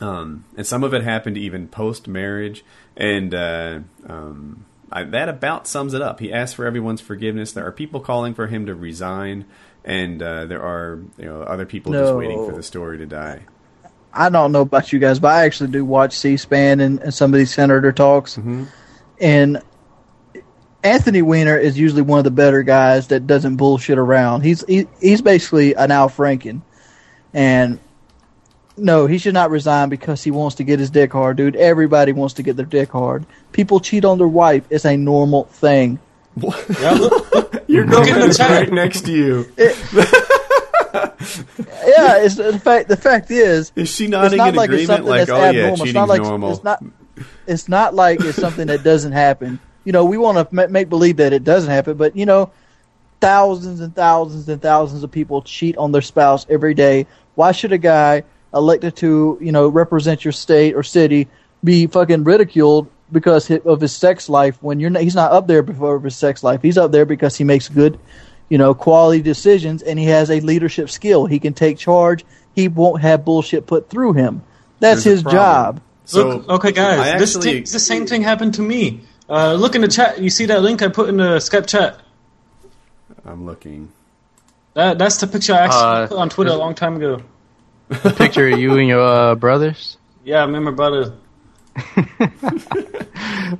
um, and some of it happened even post marriage, and uh, um, I, that about sums it up. He asked for everyone's forgiveness. There are people calling for him to resign, and uh, there are you know other people just waiting for the story to die. I don't know about you guys, but I actually do watch C-SPAN and, and some of these senator talks, and Anthony Weiner is usually one of the better guys that doesn't bullshit around. He's he, he's basically an Al Franken, and no, he should not resign because he wants to get his dick hard, dude. Everybody wants to get their dick hard. People cheat on their wife. It's a normal thing. Yeah, look, look, Your Look in the girlfriend's right next to you. Yeah, it's the fact. The fact is, Is she it's nodding not in like it's agreement? something Like, that's oh yeah, abnormal. it's cheating's not like normal. it's not. It's not like it's something that doesn't happen. You know, we want to make believe that it doesn't happen, but you know, thousands and thousands and thousands of people cheat on their spouse every day. Why should a guy elected to you know represent your state or city be fucking ridiculed because of his sex life when you're not, he's not up there before of his sex life. He's up there because he makes good, you know, quality decisions and he has a leadership skill. He can take charge. He won't have bullshit put through him. That's There's his job. So look, okay, guys, I this, actually- thing, this same thing happened to me. Uh, look in the chat. You see that link I put in the Skype chat? I'm looking. That that's the picture I actually Uh, put on Twitter a long time ago. Picture of you and your uh, brothers. Yeah, me and my brother.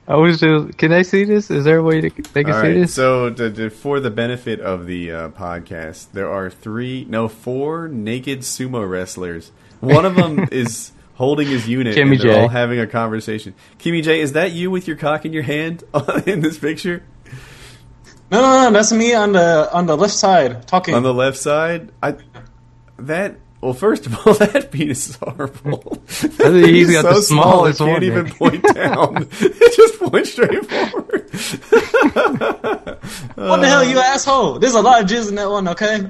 I was just. Can I see this? Is there a way to, they can All see right. this? So, to, to, for the benefit of the uh, podcast, there are three, no, four naked sumo wrestlers. One of them is holding his unit, Kimmy and they're J. all having a conversation. Kimmy J, is that you with your cock in your hand in this picture? No, no, no, that's me on the on the left side talking. On the left side, I that. Well, first of all, that penis is horrible. think he's It's got the small, smallest it can't even point down. it just points straight forward. what the hell, you asshole? There's a lot of jizz in that one. Okay.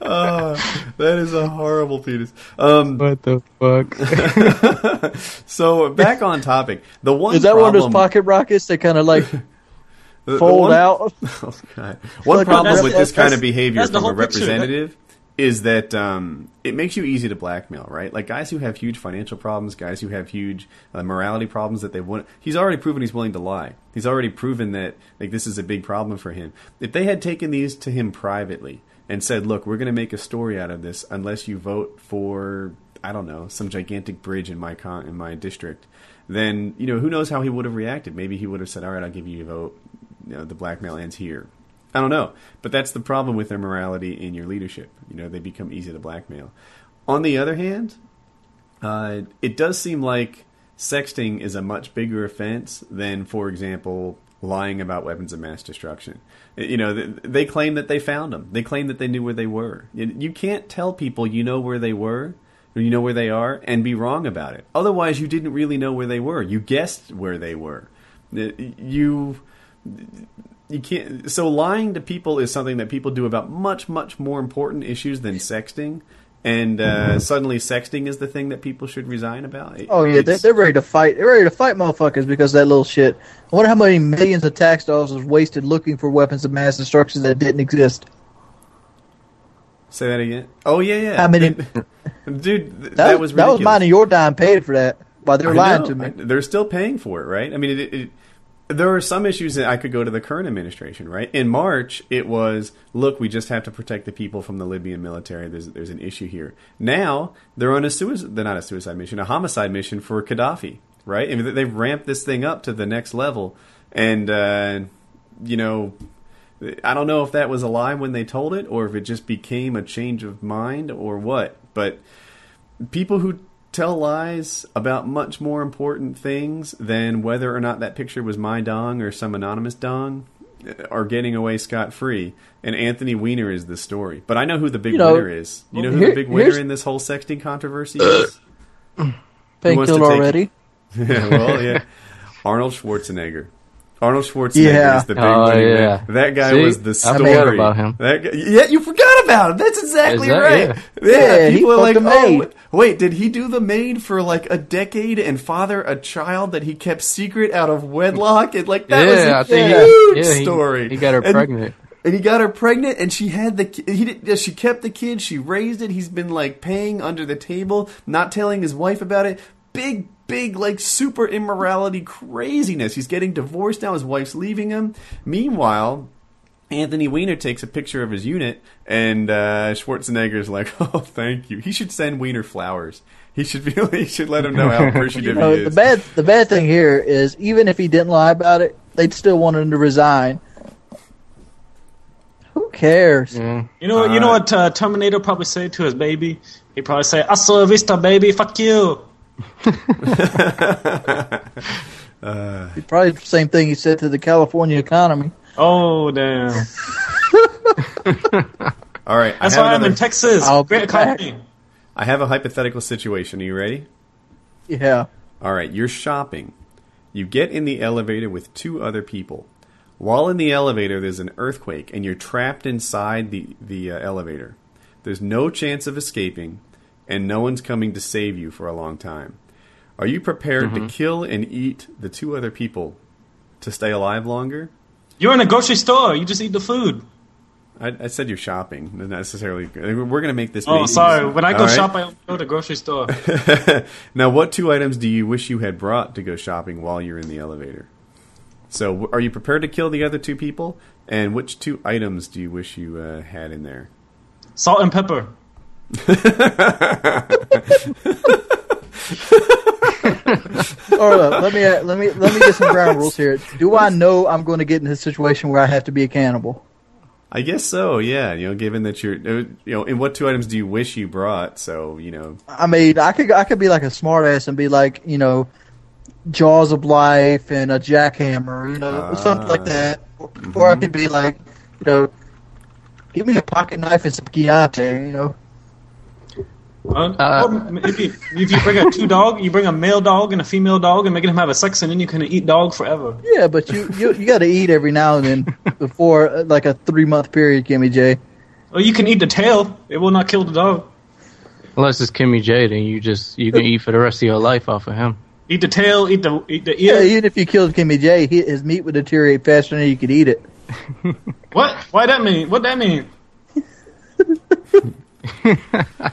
Uh, that is a horrible penis. Um, What the fuck? so back on topic. The one Is that one of those pocket rockets that kind of like the- the fold one- out? Oh, God. One like- problem with this kind of behavior that's from a whole picture. representative is that um, it makes you easy to blackmail, right? Like guys who have huge financial problems, guys who have huge uh, morality problems that they want. He's already proven he's willing to lie. He's already proven that like this is a big problem for him. If they had taken these to him privately and said, "Look, we're going to make a story out of this unless you vote for I don't know some gigantic bridge in my con- in my district," then you know who knows how he would have reacted. Maybe he would have said, "All right, I'll give you a vote." You know, the blackmail ends here. I don't know, but that's the problem with their morality in your leadership. You know, they become easy to blackmail. On the other hand, uh, it does seem like sexting is a much bigger offense than, for example, lying about weapons of mass destruction. You know, th- they claim that they found them. They claim that they knew where they were. You can't tell people you know where they were, or you know where they are, and be wrong about it. Otherwise, you didn't really know where they were. You guessed where they were. You you can't so lying to people is something that people do about much much more important issues than sexting and uh, suddenly sexting is the thing that people should resign about Oh yeah, they're, they're ready to fight. They're ready to fight motherfuckers because of that little shit. I wonder how many millions of tax dollars was wasted looking for weapons of mass destruction that didn't exist. say that again oh yeah yeah How many- dude th- that, That, was that was ridiculous. mine and your dime paid for that. While they were I lying to me. I- they're still paying for it, right? I mean, it, it, there are some issues that I could go to the current administration, right? In March, it was, look, we just have to protect the people from the Libyan military. There's there's an issue here. Now they're on a suicide, they're not a suicide mission, a homicide mission for Gaddafi, right? Mean, they've ramped this thing up to the next level, and uh, you know. I don't know if that was a lie when they told it, or if it just became a change of mind, or what. But people who tell lies about much more important things than whether or not that picture was my dong or some anonymous dong uh, are getting away scot free. And Anthony Weiner is the story. But I know who the big You know, winner is. You know who here- the big winner in this whole sexting controversy is? wants to painkiller take- already. well, yeah. Arnold Schwarzenegger. Arnold Schwarzenegger Yeah. is the big Oh, money man. yeah. That guy See? was the I story. forgot about him. That guy, yeah, you forgot about him. That's exactly that- right. yeah. Yeah, Yeah, he people are like, fucked the oh, maid." wait, did he do the maid for like a decade and father a child that he kept secret out of wedlock? And like that was Yeah, a I think he- huge yeah, he- story. he got her And- pregnant. and he got her pregnant, and she had the he did, yeah, she kept the kid, she raised it. He's been like paying under the table, not telling his wife about it. Big, big, like super immorality craziness. He's getting divorced now. His wife's leaving him. Meanwhile. Anthony Weiner takes a picture of his unit, and uh, Schwarzenegger's like, "Oh, thank you." He should send Weiner flowers. He should be. He should let him know how appreciative You know, he the is. bad the bad thing here is even if he didn't lie about it, they'd still want him to resign. Who cares? Yeah. You know, you know Uh, what uh, Terminator probably say to his baby? He probably say, "Hasta la vista, baby. Fuck you." Probably the same thing he said to the California economy. Oh damn! All right, That's I have why I'm in Texas. I'll be Great economy. I have a hypothetical situation. Are you ready? Yeah. All right, you're shopping. You get in the elevator with two other people. While in the elevator, there's an earthquake, and you're trapped inside the the uh, elevator. There's no chance of escaping, and no one's coming to save you for a long time. Are you prepared to kill and eat the two other people to stay alive longer? You're in a grocery store. You just eat the food. I, I said you're shopping, not necessarily. We're going to make this. Oh, Macy's. sorry. When I go All right? shop, I go to the grocery store. now, what two items do you wish you had brought to go shopping while you're in the elevator? So, are you prepared to kill the other two people? And which two items do you wish you uh, had in there? Salt and pepper. Uh, let me let me let me get some ground rules here. Do I know I'm going to get in a situation where I have to be a cannibal? I guess so. Yeah, you know, given that you're, uh, you know, and what two items do you wish you brought? So, you know, I mean, I could I could be like a smartass and be like, you know, Jaws of Life and a jackhammer, you know, something like that. Or I could be like, you know, give me a pocket knife and some Chianti, you know. Uh, or maybe if you bring a two dog, you bring a male dog and a female dog, and making them have a sex, and then you can eat dog forever. Yeah, but you you, you got to eat every now and then before uh, like a three month period, Kimmy J. Or you can eat the tail. It will not kill the dog. Unless it's Kimmy J, then you just you can eat for the rest of your life off of him. Eat the tail. Eat the eat the Yeah, even if you killed Kimmy J, he, his meat would deteriorate faster than you could eat it. What? Why that mean? What that mean?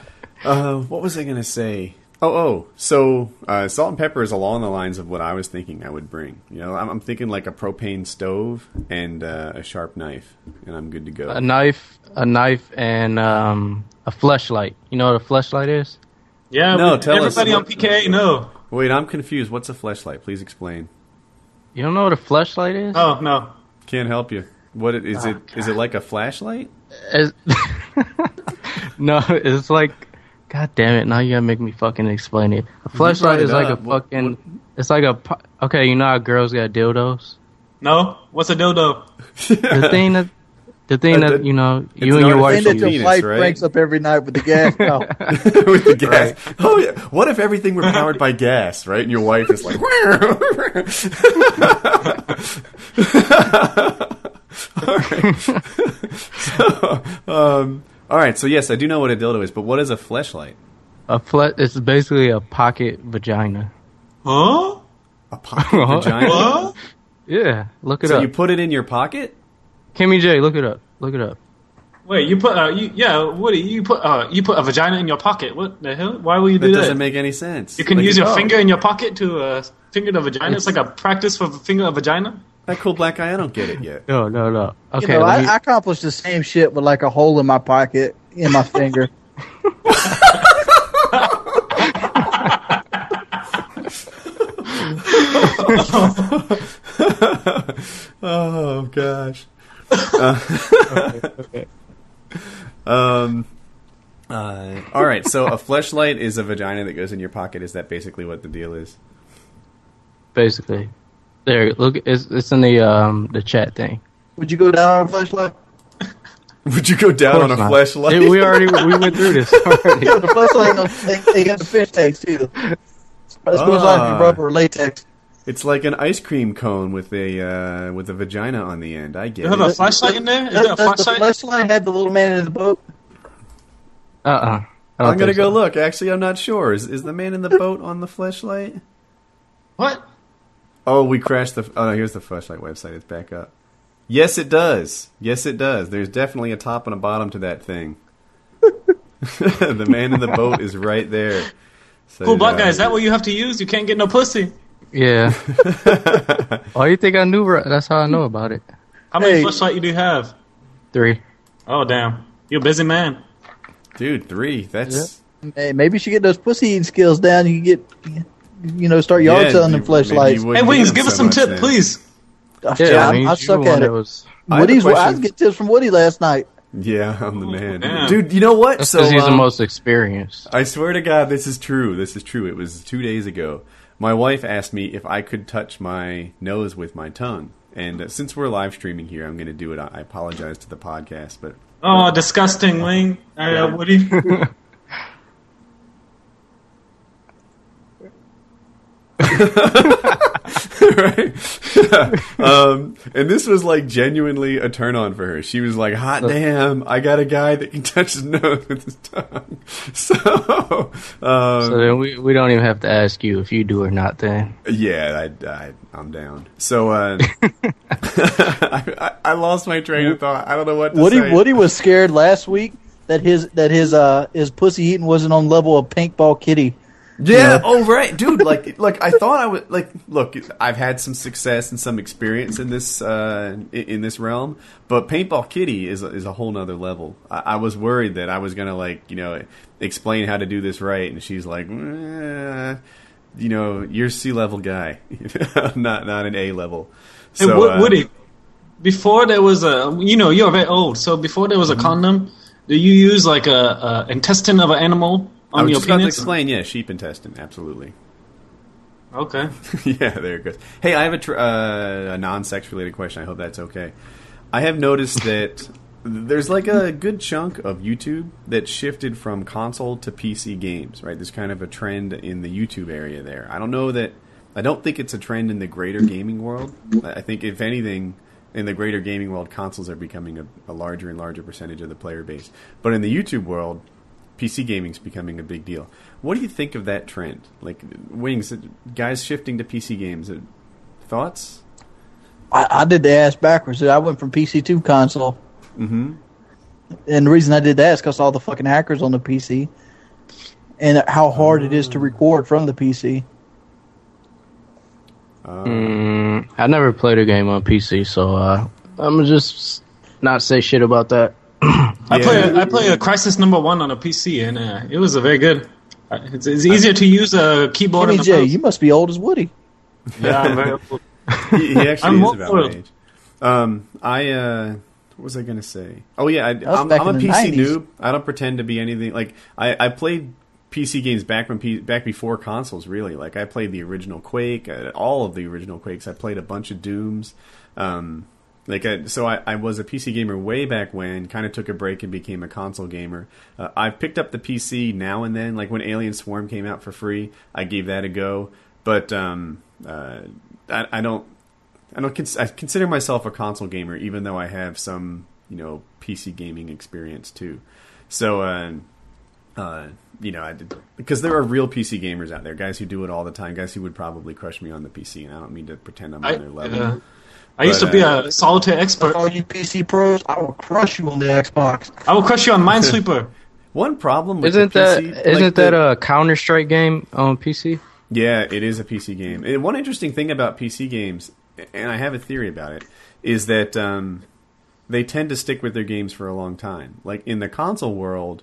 uh, what was I going to say? Oh, oh, so uh, salt and pepper is along the lines of what I was thinking I would bring. You know, I'm, I'm thinking like a propane stove and uh, a sharp knife, and I'm good to go. A knife, a knife, and um, a flashlight. You know what a flashlight is? Yeah. No, we- tell us everybody on what- PKA know. Wait, I'm confused. What's a flashlight? Please explain. You don't know what a flashlight is? Oh no. Can't help you. What it- is it? Is it like a flashlight? No, it's like, god damn it! Now you gotta make me fucking explain it. A brought fleshlight it is like a up. What- fucking. It's like a. Okay, you know how girls got dildos. No. What's a dildo? The thing that, the thing Uh, that you know, you and your wife And thing that your penis, wife right? breaks up every night with the gas. No. with the gas. Oh yeah. What if everything were powered by gas, right? And your wife is like, all right. So, um, all right. So yes, I do know what a dildo is, but what is a fleshlight? a fle- It's basically a pocket vagina. Huh? A pocket vagina. Huh? Yeah, look it So up. you put it in your pocket? Kimmy J, look it up. Look it up. Wait, you put uh, you yeah, Woody, you put uh, you put a vagina in your pocket. What the hell? Why will you do That do doesn't make any sense. you can Like, use your oh, finger in your pocket to uh, finger the vagina. It's like a practice for finger a vagina. That cool black guy. I don't get it yet. No, no, no. You Okay, know, let I, me- I accomplished the same shit with like a hole in my pocket in my finger. Oh gosh. Um. Uh, all right. So a fleshlight is a vagina that goes in your pocket. Is that basically what the deal is? basically. There, look. It's it's in the um the chat thing. Would you go down on a flashlight? Would you go down on a Of not. fleshlight? It- we already we went through this already. Yeah, the flashlight, they, they got the fish tanks too. This goes on Ah. your rubber latex. It's like an ice cream cone with a uh, with a vagina on the end. I get You have a flashlight in there? Is Does, there a does the flashlight? flashlight have the little man in the boat? Uh uh I'm gonna go look. Actually, I'm not sure. Is is the man in the boat on the flashlight? What? Oh, we crashed the. Oh, no, here's the flashlight website. It's back up. Yes, it does. Yes, it does. There's definitely a top and a bottom to that thing. the man in the boat is right there. So, Cool black uh, guy, is that what you have to use? You can't get no pussy. Yeah. oh, you think I knew? right- That's how I know about it. How many Hey. flashlight you do have? Three. Oh damn, you're a busy man. dude? Three. That's Hey, maybe you should get those pussy eating skills down. You can get, you know, start yard Yeah, selling them flashlights. Hey Wings, give us so some much tip, then. please. Oh, Yeah, yeah, I mean, I, I suck at that it. was I have Woody's. I question. was getting tips from Woody last night. Yeah, I'm the man, damn. dude. You know what? That's So because he's the um, most experienced. I swear to God, this is true. This is true. It was two days ago. My wife asked me if I could touch my nose with my tongue. And uh, since we're live streaming here, I'm going to do it. I I apologize to the podcast, but Oh, disgusting, Wing. Uh, Woody. right? um, and this was like genuinely a turn on for her. She was like, "Hot damn! I got a guy that can touch his nose with his tongue." So, um, So then we, we don't even have to ask you if you do or not. Then yeah, I, I, I'm down. So, uh, I, I, I lost my train of thought. I don't know what to Woody say. Woody was scared last week that his that his uh his pussy eating wasn't on level of paintball kitty. Yeah. Oh, right, dude. Like, like I thought I would. Like, look, I've had some success and some experience in this uh, in, in this realm, but Paintball Kitty is a, is a whole nother level. I, I was worried that I was gonna like you know explain how to do this right, and she's like, eh, you know, you're C level guy, not not an A level. Hey, So, Wo- uh, Woody. Before there was a, you know, you're very old. So before there was Mm-hmm. a condom, do you use like a, a intestine of an animal I was just about to explain. Yeah, sheep intestine, absolutely. Okay. yeah, there it goes. Hey, I have a, tr- uh, a non-sex related question. I hope that's okay. I have noticed that there's like a good chunk of YouTube that shifted from console to PC games. Right, there's kind of a trend in the YouTube area there. I don't know that. I don't think it's a trend in the greater gaming world. I I think if anything. In the greater gaming world, consoles are becoming a, a larger and larger percentage of the player base. But in the YouTube world, PC gaming's becoming a big deal. What do you think of that trend? Like wings, guys shifting to PC games. Uh, Thoughts? I, I did the ass backwards. I went from PC to console. Mm-hmm. And the reason I did that is because all the fucking hackers on the PC, and how hard it is to record from the PC. mm, I never played a game on PC, so uh, I'm gonna just not say shit about that. I play I play a Crysis Number One on a PC, and uh, it was a very good. uh, It's, it's easier to use a keyboard Kimmy and a J, you must be old as Woody. Yeah, I'm very old. he, he actually I'm is about for my it. age. Um, I uh, what was I going to say? Oh yeah, I, I'm, I'm a PC 90s. noob. I don't pretend to be anything. Like I, I played PC games back when P, back before consoles. Really, like I played the original Quake, uh, all of the original Quakes. I played a bunch of Dooms. Um, like I, so, I, I was a PC gamer way back when. Kind of took a break and became a console gamer. Uh, I've picked up the PC now and then. Like when Alien Swarm came out for free, I gave that a go. But um, uh, I, I don't I don't cons- I consider myself a console gamer, even though I have some you know PC gaming experience too. So, uh, uh, you know, I did because there are real PC gamers out there, guys who do it all the time, guys who would probably crush me on the PC, and I don't mean to pretend I'm I, on their level. I used to be a solitaire expert. All you PC pros, I will crush you on the Xbox. I will crush you on Minesweeper. One problem with Isn't the that PC, isn't like that the- a Counter Strike game on PC? Yeah, it is a PC game. And one interesting thing about PC games, and I have a theory about it, is that um, they tend to stick with their games for a long time. Like in the console world,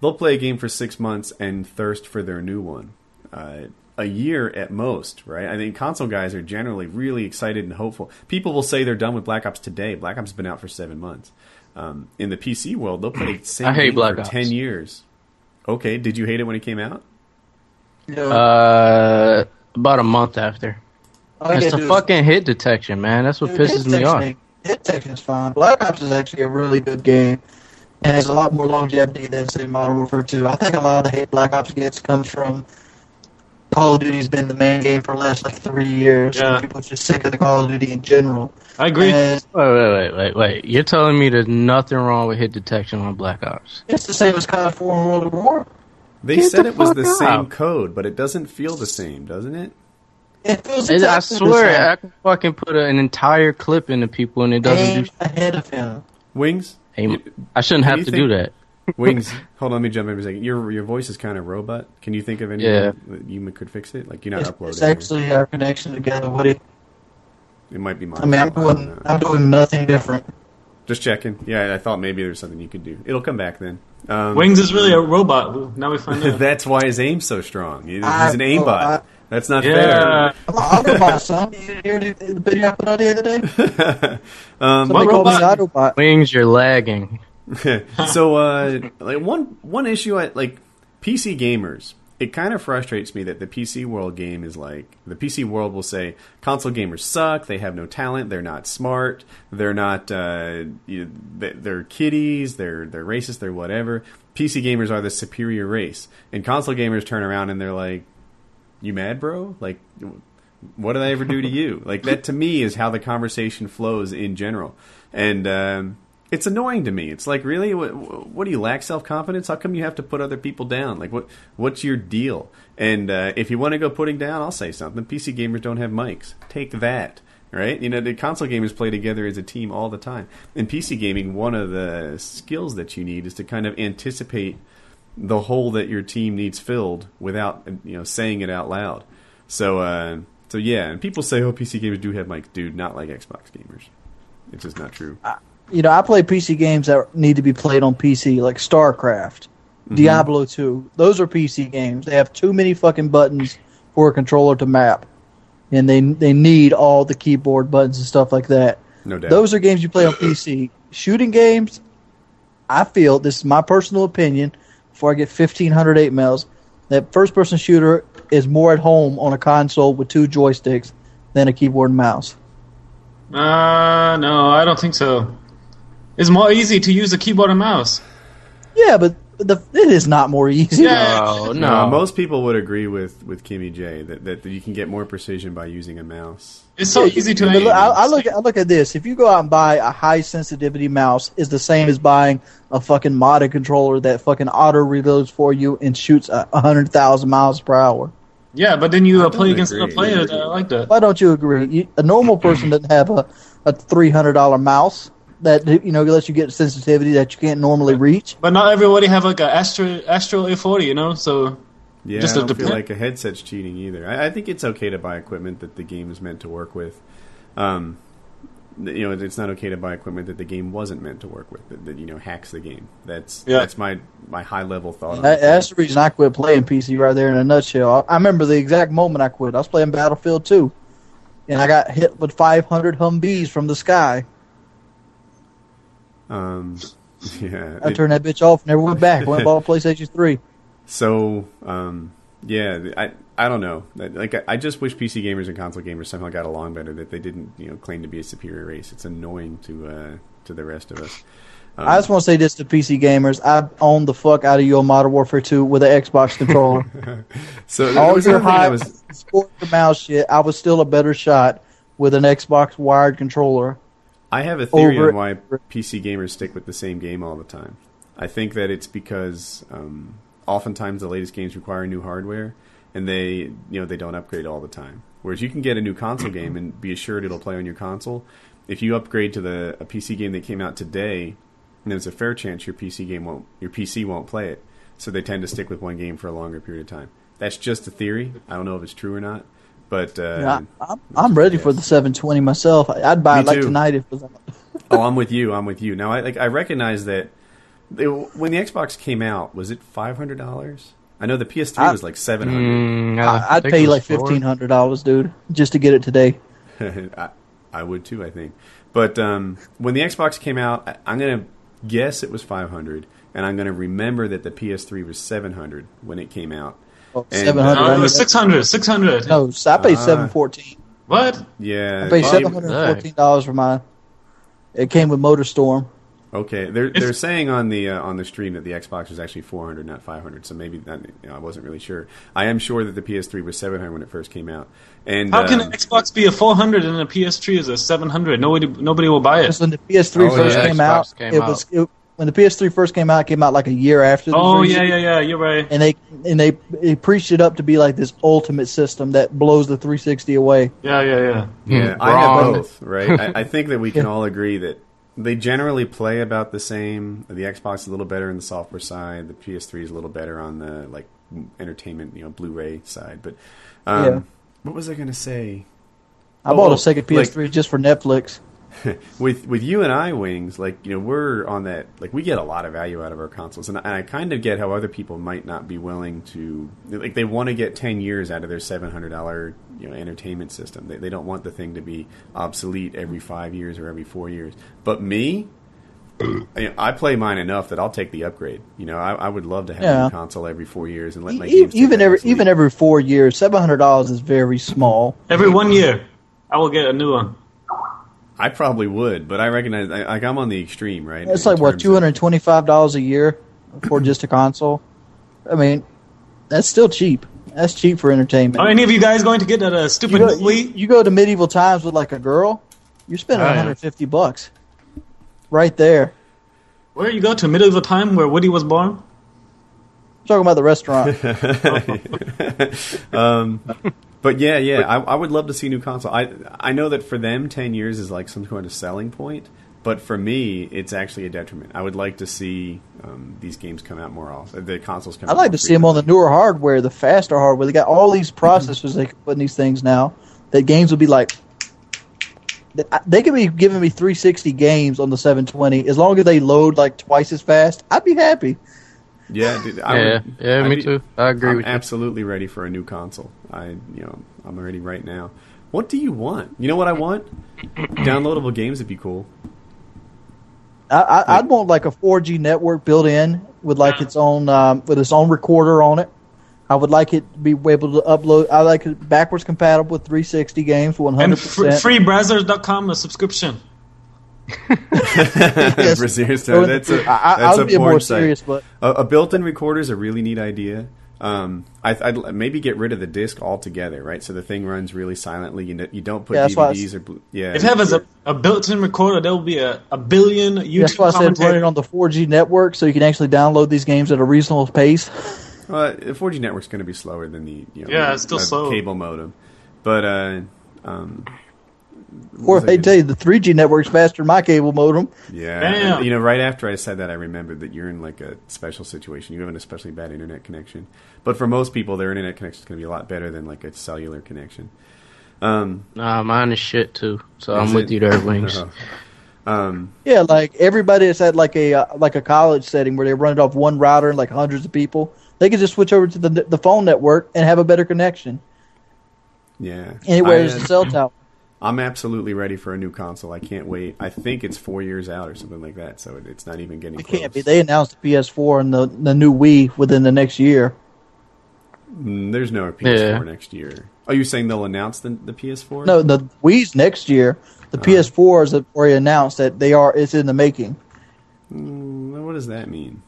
they'll play a game for six months and thirst for their new one. Uh, a year at most, right? I think console guys are generally really excited and hopeful. People will say they're done with Black Ops today. Black Ops has been out for seven months. Um, in the PC world, they'll play the same I hate game Black for Ops. ten years. Okay, did you hate it when it came out? No. Uh, about a month after. all you the do is- fucking hit detection, man. That's what Dude, pisses me off. Hit detection is fine. Black Ops is actually a really good game. And has a lot more longevity than say Modern Warfare 2. I think a lot of the hate Black Ops gets comes from Call of Duty's been the main game for the last like three years. Yeah. People are just sick of the Call of Duty in general. I agree. And Wait, wait, wait, wait, wait. You're telling me there's nothing wrong with hit detection on Black Ops? it's the same as COD 4 and World at War. They Get said the it was the out. same code, but it doesn't feel the same, doesn't it? It feels I exactly the swear, same. I can fucking put a, an entire clip into people and it doesn't Aim do. ahead of him. Wings, Aim. I shouldn't Can have to think- do that. Wings. Hold on, let me jump in for a second. Your your voice is kind of robot. Can you think of any Yeah. that you could fix it? Like you're not It's, uploading. it's actually our connection together. What it, it might be mine. I mean, I'm doing, I'm doing nothing different. Just checking. Yeah, I thought maybe there's something you could do. It'll come back then. Um, Wings is really a robot. Now we find out. That's why his aim's so strong. He's I- an aimbot. I- That's not yeah. I'm an Autobot, son. You hear the, the video I put out the other day? fair. um, Somebody called me robot? Autobot. Wings, you're lagging. so uh, like one one issue I like PC gamers. It kind of frustrates me that the PC world game is like the PC world will say console gamers suck. They have no talent. They're not smart. They're not. Uh, you know, they- they're kiddies. They're they're racist. They're whatever. PC gamers are the superior race, and console gamers turn around and they're like, "You mad, bro? Like, what did I ever do to you? Like that to me is how the conversation flows in general, and um, it's annoying to me. It's like, really, what, what do you lack self confidence? How come you have to put other people down? Like, what what's your deal? And uh, if you want to go putting down, I'll say something. PC gamers don't have mics. Take that. Right, you know the console gamers play together as a team all the time. In PC gaming, one of the skills that you need is to kind of anticipate the hole that your team needs filled without you know saying it out loud. So uh, so yeah, and people say, "Oh, PC gamers do have mics." Dude, not like Xbox gamers. It's just not true. You know, I play PC games that need to be played on PC, like StarCraft, Diablo 2. Those are PC games. They have too many fucking buttons for a controller to map. And they they need all the keyboard buttons and stuff like that. No doubt. Those are games you play on PC. Shooting games, I feel, this is my personal opinion, before I get 1,500 8 mails, that first person shooter is more at home on a console with two joysticks than a keyboard and mouse. Uh, no, I don't think so. It's more easy to use a keyboard and mouse. Yeah, but the, it is not more easy. Yeah. No, no, no. most people would agree with with Kimmy J that, that you can get more precision by using a mouse. It's so Yeah, easy to but look- I, I look. I look at this. If you go out and buy a high sensitivity mouse, is the same as buying a fucking modded controller that fucking auto reloads for you and shoots a a hundred thousand miles per hour. Yeah, but then you uh, play against agree. other players that like that. Why don't you agree? You, a normal person doesn't have a, a three hundred dollar mouse that you know lets you get sensitivity that you can't normally reach. But not everybody have like a Astro Astro A40, you know. So Yeah, Just I a don't feel like a headset's cheating either. I, I think it's okay to buy equipment that the game is meant to work with. Um, you know, it's not okay to buy equipment that the game wasn't meant to work with. That, that you know hacks the game. That's Yeah. that's my my high level thought. on That, it. that's the reason I quit playing PC right there in a nutshell. I, I remember the exact moment I quit. I was playing Battlefield 2, and I got hit with 500 Humvees from the sky. Um, yeah, I it- turned that bitch off, never went back. Went bought PlayStation 3. So, um, yeah, I I don't know. Like, I, I just wish PC gamers and console gamers somehow got along better. That they didn't, you know, claim to be a superior race. It's annoying to uh, to the rest of us. Um, I just want to say this to PC gamers. I own the fuck out of your Modern Warfare 2 with an Xbox controller. so All your high was sport the mouse shit, I was still a better shot with an Xbox wired controller. I have a theory over- on why PC gamers stick with the same game all the time. I think that it's because um, oftentimes the latest games require new hardware, and they you know they don't upgrade all the time. Whereas you can get a new console game and be assured it'll play on your console. If you upgrade to the a PC game that came out today, then there's a fair chance your PC game won't your PC won't play it. So they tend to stick with one game for a longer period of time. That's just a theory. I don't know if it's true or not, but uh, Yeah, I, I'm, I'm ready for the 720 myself. I'd buy Me it like too. tonight if it was. oh, I'm with you. I'm with you. Now, I like I recognize that they, when the Xbox came out, was it five hundred dollars? I know the PS3 I- was like seven hundred. Mm, I, I'd pay like fifteen hundred dollars, dude, just to get it today. I, I would too. I think. But um, when the Xbox came out, I, I'm gonna guess it was five hundred, and I'm gonna remember that the PS3 was seven hundred when it came out. And- Seven hundred. no, 600, 600. No, so I paid Ah. seven fourteen. What? Yeah, I paid seven hundred fourteen dollars for mine. It came with MotorStorm. Okay, they're If- they're saying on the uh, on the stream that the Xbox was actually 400, not 500. So maybe that, you know, I wasn't really sure. I am sure that the PS3 was 700 when it first came out. And How can uh, an Xbox be a 400 and a PS3 is a 700? Nobody, nobody will buy it. Because when the PS3 Oh, first yeah, came Xbox out, came it out. was it, when the PS3 first came out, it came out like a year after. The Oh 360, yeah, yeah, yeah. You're right. And they and they, they preached it up to be like this ultimate system that blows the 360 away. Yeah, yeah, yeah. Yeah, I have both, right? I, I think that we can all agree that they generally play about the same. The Xbox is a little better in the software side. The PS3 is a little better on the like entertainment, you know, Blu-ray side. But um, Yeah. what was I going to say? I bought Oh, a second PS3 just for Netflix. with with you and I wings, like you know, we're on that. Like we get a lot of value out of our consoles, and I, and I kind of get how other people might not be willing to. Like they want to get ten years out of their seven hundred dollar you know entertainment system. They they don't want the thing to be obsolete every five years or every four years. But me. I I play mine enough that I'll take the upgrade. You know, I, I would love to have a Yeah. new console every four years and let my E- games even every obsolete. even every four years, seven hundred dollars is very small. Every one year, I will get a new one. I probably would, but I recognize I, like I'm on the extreme, right? It's like what two hundred twenty five dollars a year for just a console. I mean, that's still cheap. That's cheap for entertainment. Are any of you guys going to get that uh, you, stupid go, Wii? you, you go to medieval times with like a girl, you're spending Oh, yeah. 150 bucks right there. Where you go to medieval time where Woody was born? I'm talking about the restaurant. But yeah, yeah, I, I would love to see a new console. I I know that for them, ten years is like some kind of selling point, but for me, it's actually a detriment. I would like to see um, these games come out more often. The consoles come. I'd out like more to see them on the newer hardware, the faster hardware. They got all these processors they can put in these things now. That games would be like. They could be giving me 360 games on the 720 as long as they load like twice as fast. I'd be happy. Yeah, dude, I Yeah, would, yeah, I'd me be- too. I agree I'm with you. absolutely ready for a new console. I you know I'm ready right now. What do you want? You know what I want? Downloadable games would be cool. I, I, I'd want like a 4G network built in with like its own um, with its own recorder on it. I would like it to be able to upload. I like it backwards compatible with 360 games, 100. And fr- percent freebrowsers.com, a subscription. Yes. Brazier So that's a I, I, that's I'll a be porn more site. serious, but A, a built-in recorder is a really neat idea. Um, I, I'd maybe get rid of the disc altogether, right? So the thing runs really silently. You, you don't put Yeah, that's why DVDs or blu- yeah. If it has a, a built-in recorder, there will be a, a billion YouTube that's why I said running on the 4G network so you can actually download these games at a reasonable pace. Uh, the 4G network's going to be slower than the you know, Yeah, it's still slow. cable modem. But uh, um, what Or they tell you the 3G network's faster than my cable modem. Yeah, Damn. and, you know, right after I said that, I remembered that you're in like a special situation. You have an especially bad internet connection. But for most people, their internet connection is going to be a lot better than like a cellular connection. Um, Nah, mine is shit too. So I'm with it? you there, Wings. um, Yeah, like everybody that's at like a uh, like a college setting where they run it off one router and like hundreds of people, they could just switch over to the the phone network and have a better connection. yeah. Anywhere I, there's a cell tower. I'm absolutely ready for a new console. I can't wait. I think it's four years out or something like that, so it, it's not even getting It close. can't be. They announced the PS4 and the the new Wii within the next year. Mm, there's no PS4 Yeah. next year. Are you saying they'll announce the, the PS4? No, the Wii's next year. The Uh. PS4 is already announced that they are. It's in the making. Mm, what does that mean?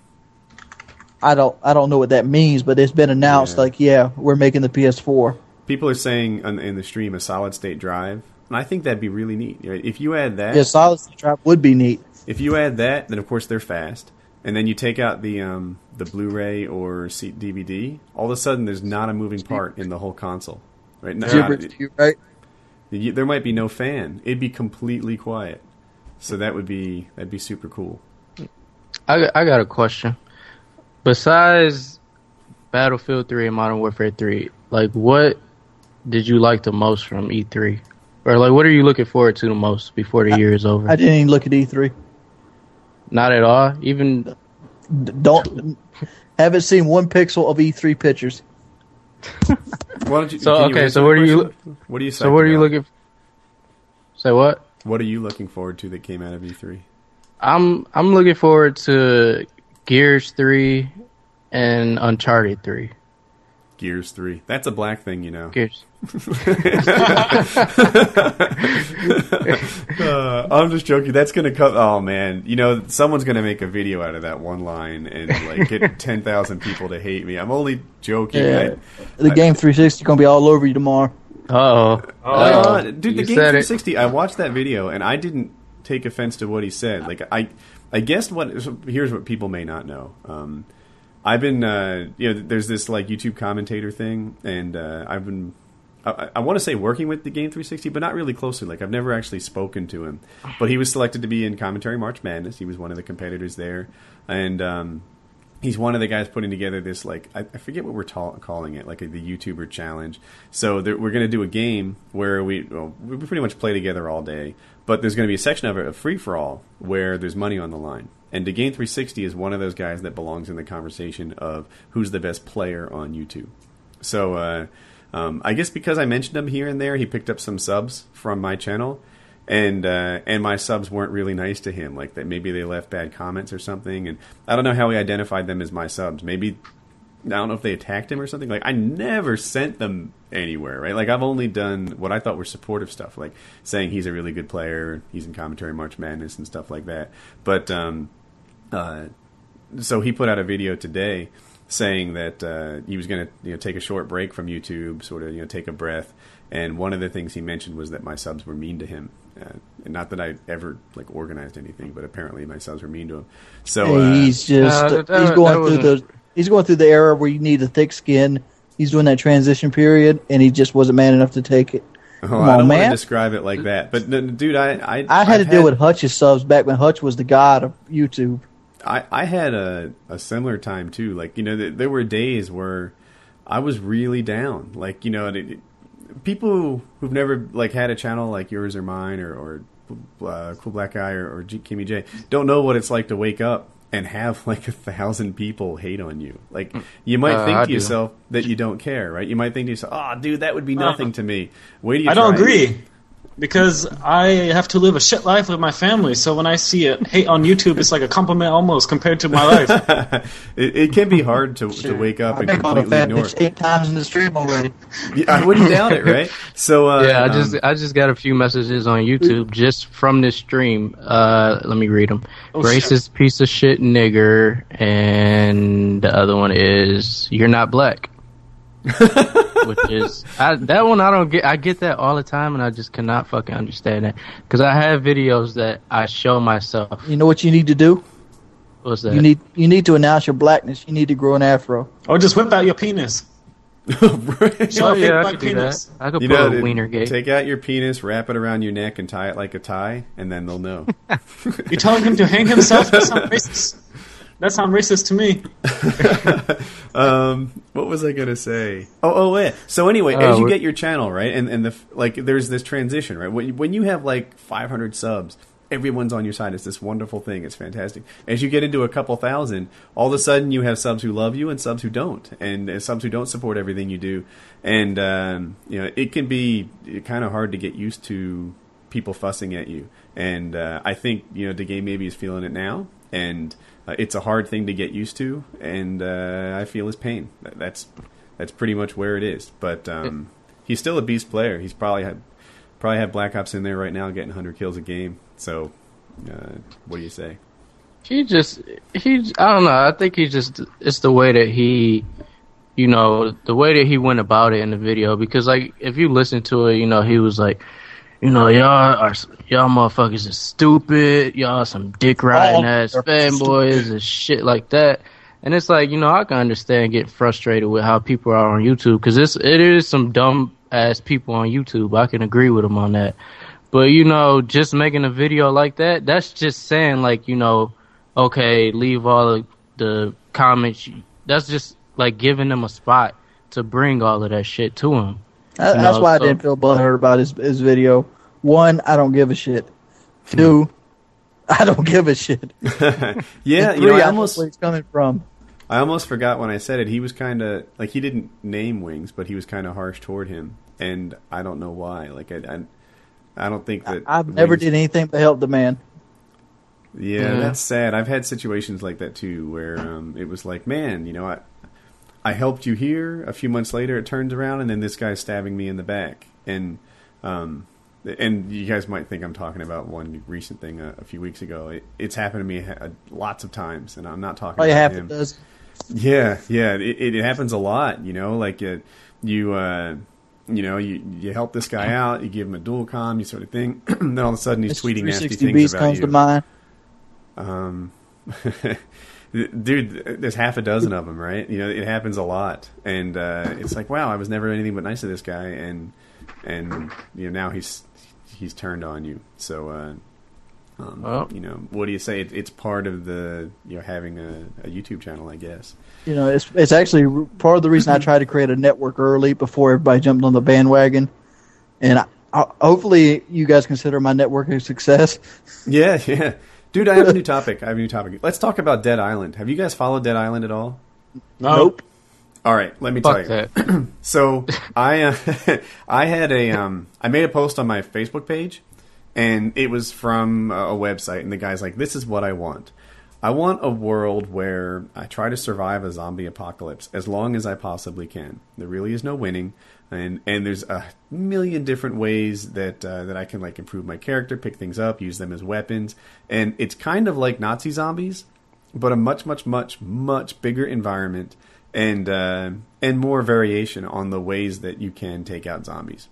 I don't. I don't know what that means, but it's been announced. Yeah. Like, yeah, we're making the PS4. People are saying in the stream a solid state drive, and I think that'd be really neat. If you add that, Yeah, solid state drive would be neat. if you add that, then of course they're fast, and then you take out the um, the Blu-ray or DVD, all of a sudden there's not a moving part in the whole console. Right? Not- Gibber you, right? there might be no fan; it'd be completely quiet. So that would be that'd be super cool. I, I got a question. Besides Battlefield 3 and Modern Warfare 3, like what did you like the most from E3? Or like what are you looking forward to the most before the year is over? I didn't even look at E3. Not at all. Even Don't haven't seen one pixel of E3 pictures. Why don't you? So, can you okay, so what are you- What are you? so what are you looking Say what? What are you looking forward to that came out of E E3? I'm I'm looking forward to Gears 3 and Uncharted 3. Gears Three. That's a black thing, you know. Gears. Uh, I'm just joking. That's gonna come. Oh man, you know someone's gonna make a video out of that one line and like get ten thousand people to hate me. I'm only joking. Yeah. The game 360 gonna be all over you tomorrow. Oh, Uh, dude, the You game said it. 360. I watched that video and I didn't take offense to what he said. Like I, I guessed what. Here's what people may not know. Um, I've been, uh, you know, there's this like YouTube commentator thing, and uh, I've been. I, I want to say working with the Game 360, but not really closely. Like I've never actually spoken to him, but he was selected to be in commentary March Madness. He was one of the competitors there, and um, he's one of the guys putting together this like I, I forget what we're ta- calling it, like a, the YouTuber challenge. So there, we're going to do a game where we well, we pretty much play together all day, but there's going to be a section of it, a free for all, where there's money on the line. And the Game 360 is one of those guys that belongs in the conversation of who's the best player on YouTube. So uh, um, I guess because I mentioned him here and there, he picked up some subs from my channel, and uh, and my subs weren't really nice to him. Like that, maybe they left bad comments or something. And I don't know how he identified them as my subs. Maybe I don't know if they attacked him or something. Like I never sent them anywhere, right? Like I've only done what I thought were supportive stuff, like saying he's a really good player, he's in commentary March Madness and stuff like that. But um, uh, so he put out a video today saying that uh, he was going to you know, take a short break from YouTube, sort of you know take a breath. And one of the things he mentioned was that my subs were mean to him. Uh, and not that I ever like organized anything, but apparently my subs were mean to him. So uh, he's just Uh, that- he's going through the he's going through the era where you need a thick skin. He's doing that transition period, and he just wasn't man enough to take it. oh, Come I on, don't want man. to describe it like that, but dude, I I, I had I've to deal with Hutch's subs back when Hutch was the god of YouTube. I, I had a, a similar time too. Like you know, th- there were days where I was really down. Like you know, it, it- people who've never like had a channel like yours or mine or, or uh, Cool Black Guy or, or G- Kimmy J don't know what it's like to wake up and have like a thousand people hate on you. Like you might Uh, think I to do. yourself that you don't care, right? You might think to yourself, "Oh, dude, that would be nothing to me." Wait, do you? I don't agree. it. Agree because I have to live a shit life with my family. So when I see it hate on YouTube, it's like a compliment almost compared to my life. It, it can be hard to, to wake up and I've called completely ignore. bitch eight times in the stream already. Yeah, I wouldn't doubt it, right? So uh, yeah, I just um, I just got a few messages on YouTube just from this stream. Uh, let me read them. Oh, Racist piece of shit nigger, and the other one is you're not black. Which is I, that one I don't get. I get that all the time, and I just cannot fucking understand that because I have videos that I show myself. You know what you need to do? What's that? You need you need to announce your blackness. You need to grow an afro. or just whip out your penis. Show oh yeah, I black could do penis. that. I could you put know, a to wiener gate. take out your penis, wrap it around your neck, and tie it like a tie, and then they'll know. You're telling him to hang himself? That sounds racist. That sounds racist to me. um, what was I gonna say? Oh, oh, yeah. So anyway, Oh, as you get your channel right, and and the like, there's this transition, right? When you- when you have like 500 subs. Everyone's on your side. It's this wonderful thing. It's fantastic. As you get into a couple thousand, all of a sudden you have subs who love you and subs who don't, and uh, subs who don't support everything you do. And um, you know it can be kind of hard to get used to people fussing at you. And uh, I think you know the game maybe is feeling it now, and uh, it's a hard thing to get used to. And uh, I feel his pain. That's that's pretty much where it is. But um, he's still a beast player. He's probably had probably have Black Ops in there right now, getting 100 kills a game. So uh, what do you say? He just he I don't know. I think he just it's the way that he you know, the way that he went about it in the video because like if you listen to it, you know, he was like you know, y'all are y'all motherfuckers is stupid. Y'all some dick riding ass fanboys and shit like that. And it's like you know I can understand getting frustrated with how people are on YouTube because it's it is some dumb ass people on YouTube. I can agree with them on that. But you know, just making a video like that, that's just saying like, you know, okay, leave all of the comments. That's just like giving them a spot to bring all of that shit to him. That- That's know, why I didn't feel butthurt about his his video. One, I don't give a shit. Two, I don't give a shit. Yeah, And you know, I I almost know where it's coming from. I almost forgot when I said it. He was kind of like he didn't name Wings, but he was kind of harsh toward him, and I don't know why. Like I, I, I don't think that I've never did anything to help the man. Yeah, Yeah. that's sad. I've had situations like that too, where um, it was like, man, you know, I, I helped you here. A few months later, it turns around, and then this guy's stabbing me in the back. And um, and you guys might think I'm talking about one recent thing a, a few weeks ago. It, it's happened to me ha- lots of times, and I'm not talking Probably about half him. it does. Yeah, yeah, it, it, it happens a lot. You know, like uh you, uh, you know, you you help this guy out, you give him a dual com, you sort of thing. then all of a sudden he's tweeting nasty things about comes you. to mind. Um, dude, there's half a dozen of them, right? You know, it happens a lot, and uh, it's like, wow, I was never anything but nice to this guy, and and you know now he's he's turned on you. So, uh, um, Well. you know, what do you say? It, it's part of the you know having a, a YouTube channel, I guess. You know, it's it's actually part of the reason I tried to create a network early before everybody jumped on the bandwagon, and I, I, hopefully you guys consider my network a success. Yeah, yeah. Dude, I have a new topic. I have a new topic. Let's talk about Dead Island. Have you guys followed Dead Island at all? No. Nope. All right, let me Fuck tell you. So I uh, I had a um, I made a post on my Facebook page, and it was from a a website, and the guy's like, "This is what I want. I want a world where I try to survive a zombie apocalypse as long as I possibly can. There really is no winning, and and there's a million different ways that uh, that I can like improve my character, pick things up, use them as weapons, and it's kind of like Nazi zombies, but a much much much much bigger environment." and uh, and more variation on the ways that you can take out zombies.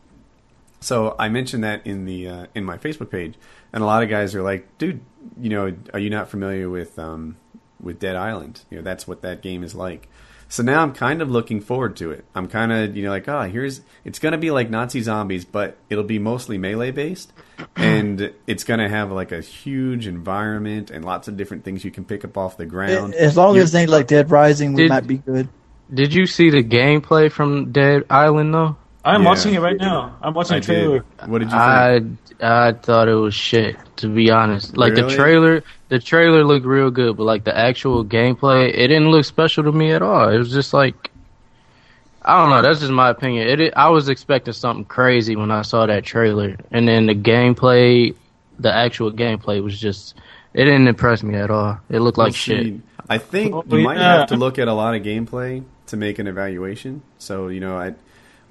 So I mentioned that in the uh, in my Facebook page, and a lot of guys are like, "Dude, you know, are you not familiar with um, with Dead Island? You know, that's what that game is like." So now I'm kind of looking forward to it. I'm kind of you know like, oh, here's it's gonna be like Nazi zombies, but it'll be mostly melee based, and it's gonna have like a huge environment and lots of different things you can pick up off the ground. As long You're- as they like Dead Rising, we Did- might be good. Did you see the gameplay from Dead Island though? I'm Yeah. watching it right now. I'm watching I the trailer. did. What did you think? I I thought it was shit to be honest. Like Really? the trailer, the trailer looked real good, but like the actual gameplay, it didn't look special to me at all. It was just like I don't know. That's just my opinion. It, it I was expecting something crazy when I saw that trailer, and then the gameplay, the actual gameplay was just it didn't impress me at all. It looked like Well, shit. see, I think Oh, you might have to look at a lot of gameplay to make an evaluation. So you know, I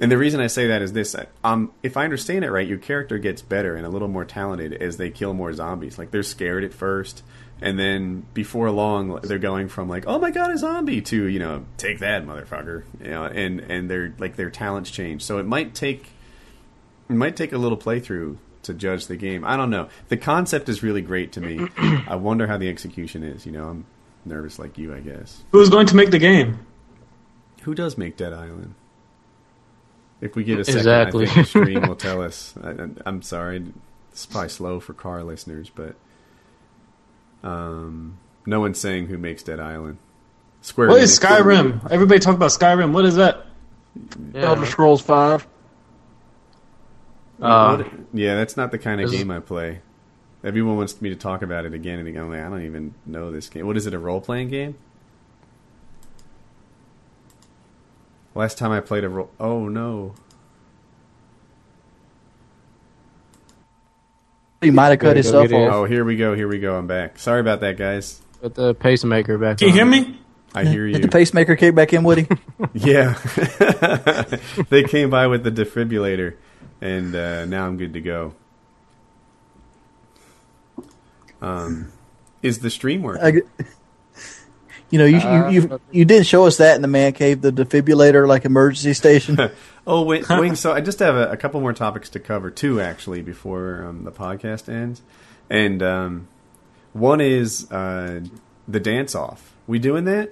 and the reason I say that is this: um, if I understand it right, your character gets better and a little more talented as they kill more zombies. Like they're scared at first, and then before long, they're going from like, "Oh my god, a zombie!" to you know, "Take that, motherfucker!" You know, and and their like their talents change. So it might take it might take a little playthrough to judge the game. I don't know. The concept is really great to me. I wonder how the execution is. You know, I'm nervous like you, I guess. Who's going to make the game? Who does make Dead Island? If we get a second, Exactly. I think the stream will tell us. I, I'm sorry, it's probably slow for car listeners, but um, no one's saying who makes Dead Island. Square. What is Enix- Skyrim? Everybody talk about Skyrim. What is that? Elder Scrolls Five. Uh, yeah, that's not the kind of game I play. Everyone wants me to talk about it again and again. I'm like, I don't even know this game. What is it? A role playing game? Last time I played a role. Oh no. He might have cut Gotta go himself off. Oh, here we go. Here we go. I'm back. Sorry about that, guys. Put the pacemaker back. Can you on. hear me? I hear Did you. the pacemaker kick back in, Woody? Yeah. they came by with the defibrillator, and uh, now I'm good to go. Um, is the stream working? I g- you know, you, you you you did show us that in the man cave, the defibrillator like emergency station. Oh, wait, wait. So I just have a, a couple more topics to cover, too, actually, before um, the podcast ends. And um, one is uh, the dance off. We doing that?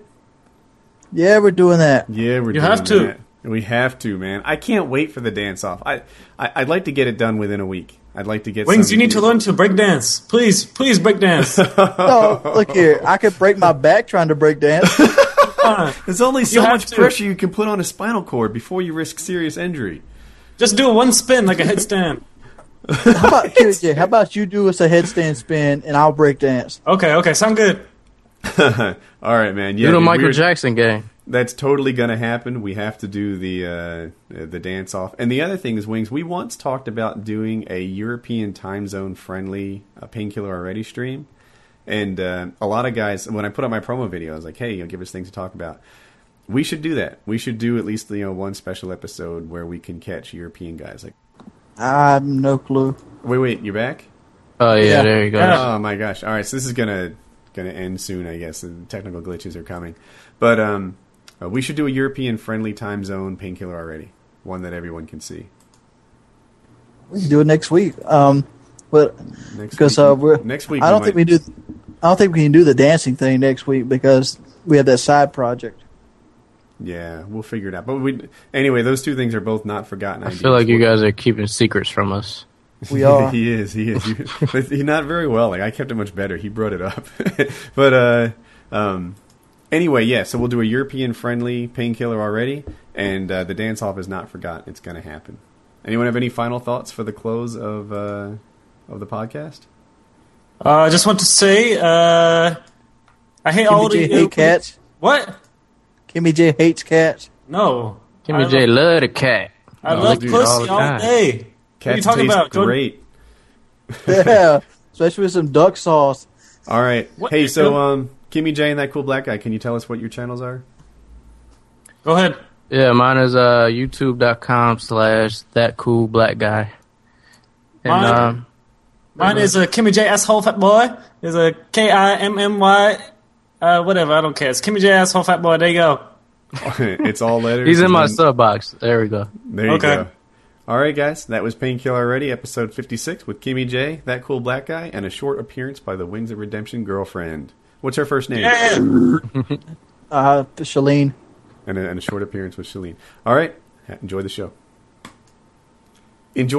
yeah, we're doing that. Yeah, we're You doing have to. that. We have to, man. I can't wait for the dance off. I, I I'd like to get it done within a week. I'd like to get Wings, some- you need to learn to break dance. Please, please break dance. No, look here, I could break my back trying to break dance. Come. There's only so much to. pressure you can put on a spinal cord before you risk serious injury. Just do one spin like a headstand. How about KJ, how about you do us a headstand spin and I'll break dance? Okay, okay, sound good. All right, man. Yeah, Do the Michael we're- Jackson game. That's totally going to happen. We have to do the uh, the dance off. And the other thing is, Wings. We once talked about doing a European time zone friendly uh, painkiller already stream, and uh, a lot of guys. When I put up my promo video, I was like, "Hey, you know, give us things to talk about." We should do that. We should do at least you know one special episode where we can catch European guys. Like, I have no clue. wait, wait, you're back? Oh yeah, Yeah. there you go. Oh my gosh! All right, so this is gonna gonna end soon, I guess. The technical glitches are coming, but um, uh, we should do a European friendly time zone painkiller already, one that everyone can see. We can do it next week. Um, but Next because week, uh, we're next week, I don't we think might- we do. I don't think we can do the dancing thing next week because we have that side project. Yeah, we'll figure it out. But we anyway, those two things are both not forgotten. I ideas. feel like you guys are keeping secrets from us. We are. he is. He is. He- he not very well. Like I kept it much better. He brought it up. but uh, um, anyway, yeah. So we'll do a European friendly painkiller already, and uh, the dance off is not forgotten. It's going to happen. Anyone have any final thoughts for the close of uh, of the podcast? Uh, I just want to say, uh, I hate all Kimmy the J hate cats. What? Kimmy J hates cats. No. Kimmy I J love, love the cat. I Oh, love dude, pussy all all, the time. day. what are you talking about? Great. Yeah, especially with some duck sauce. All right. What? Hey, so um, Kimmy J and that cool black guy. Can you tell us what your channels are? Go ahead. Yeah, mine is uh youtube.com slash that cool black guy. And Mine- um Mine is a Kimmy J asshole fat boy. Is a K I M M Y. Uh, whatever. I don't care. It's Kimmy J asshole fat boy. There you go. it's all letters. he's in my then- sub box. There we go. There you Okay. go. All right, guys, that was Painkiller Already, episode 56 with Kimmy J, that cool black guy, and a short appearance by the Wings of Redemption girlfriend. What's her first name? Yeah. Uh, Shalene. And, a, and a short appearance with Shalene. All right, enjoy the show. Enjoy.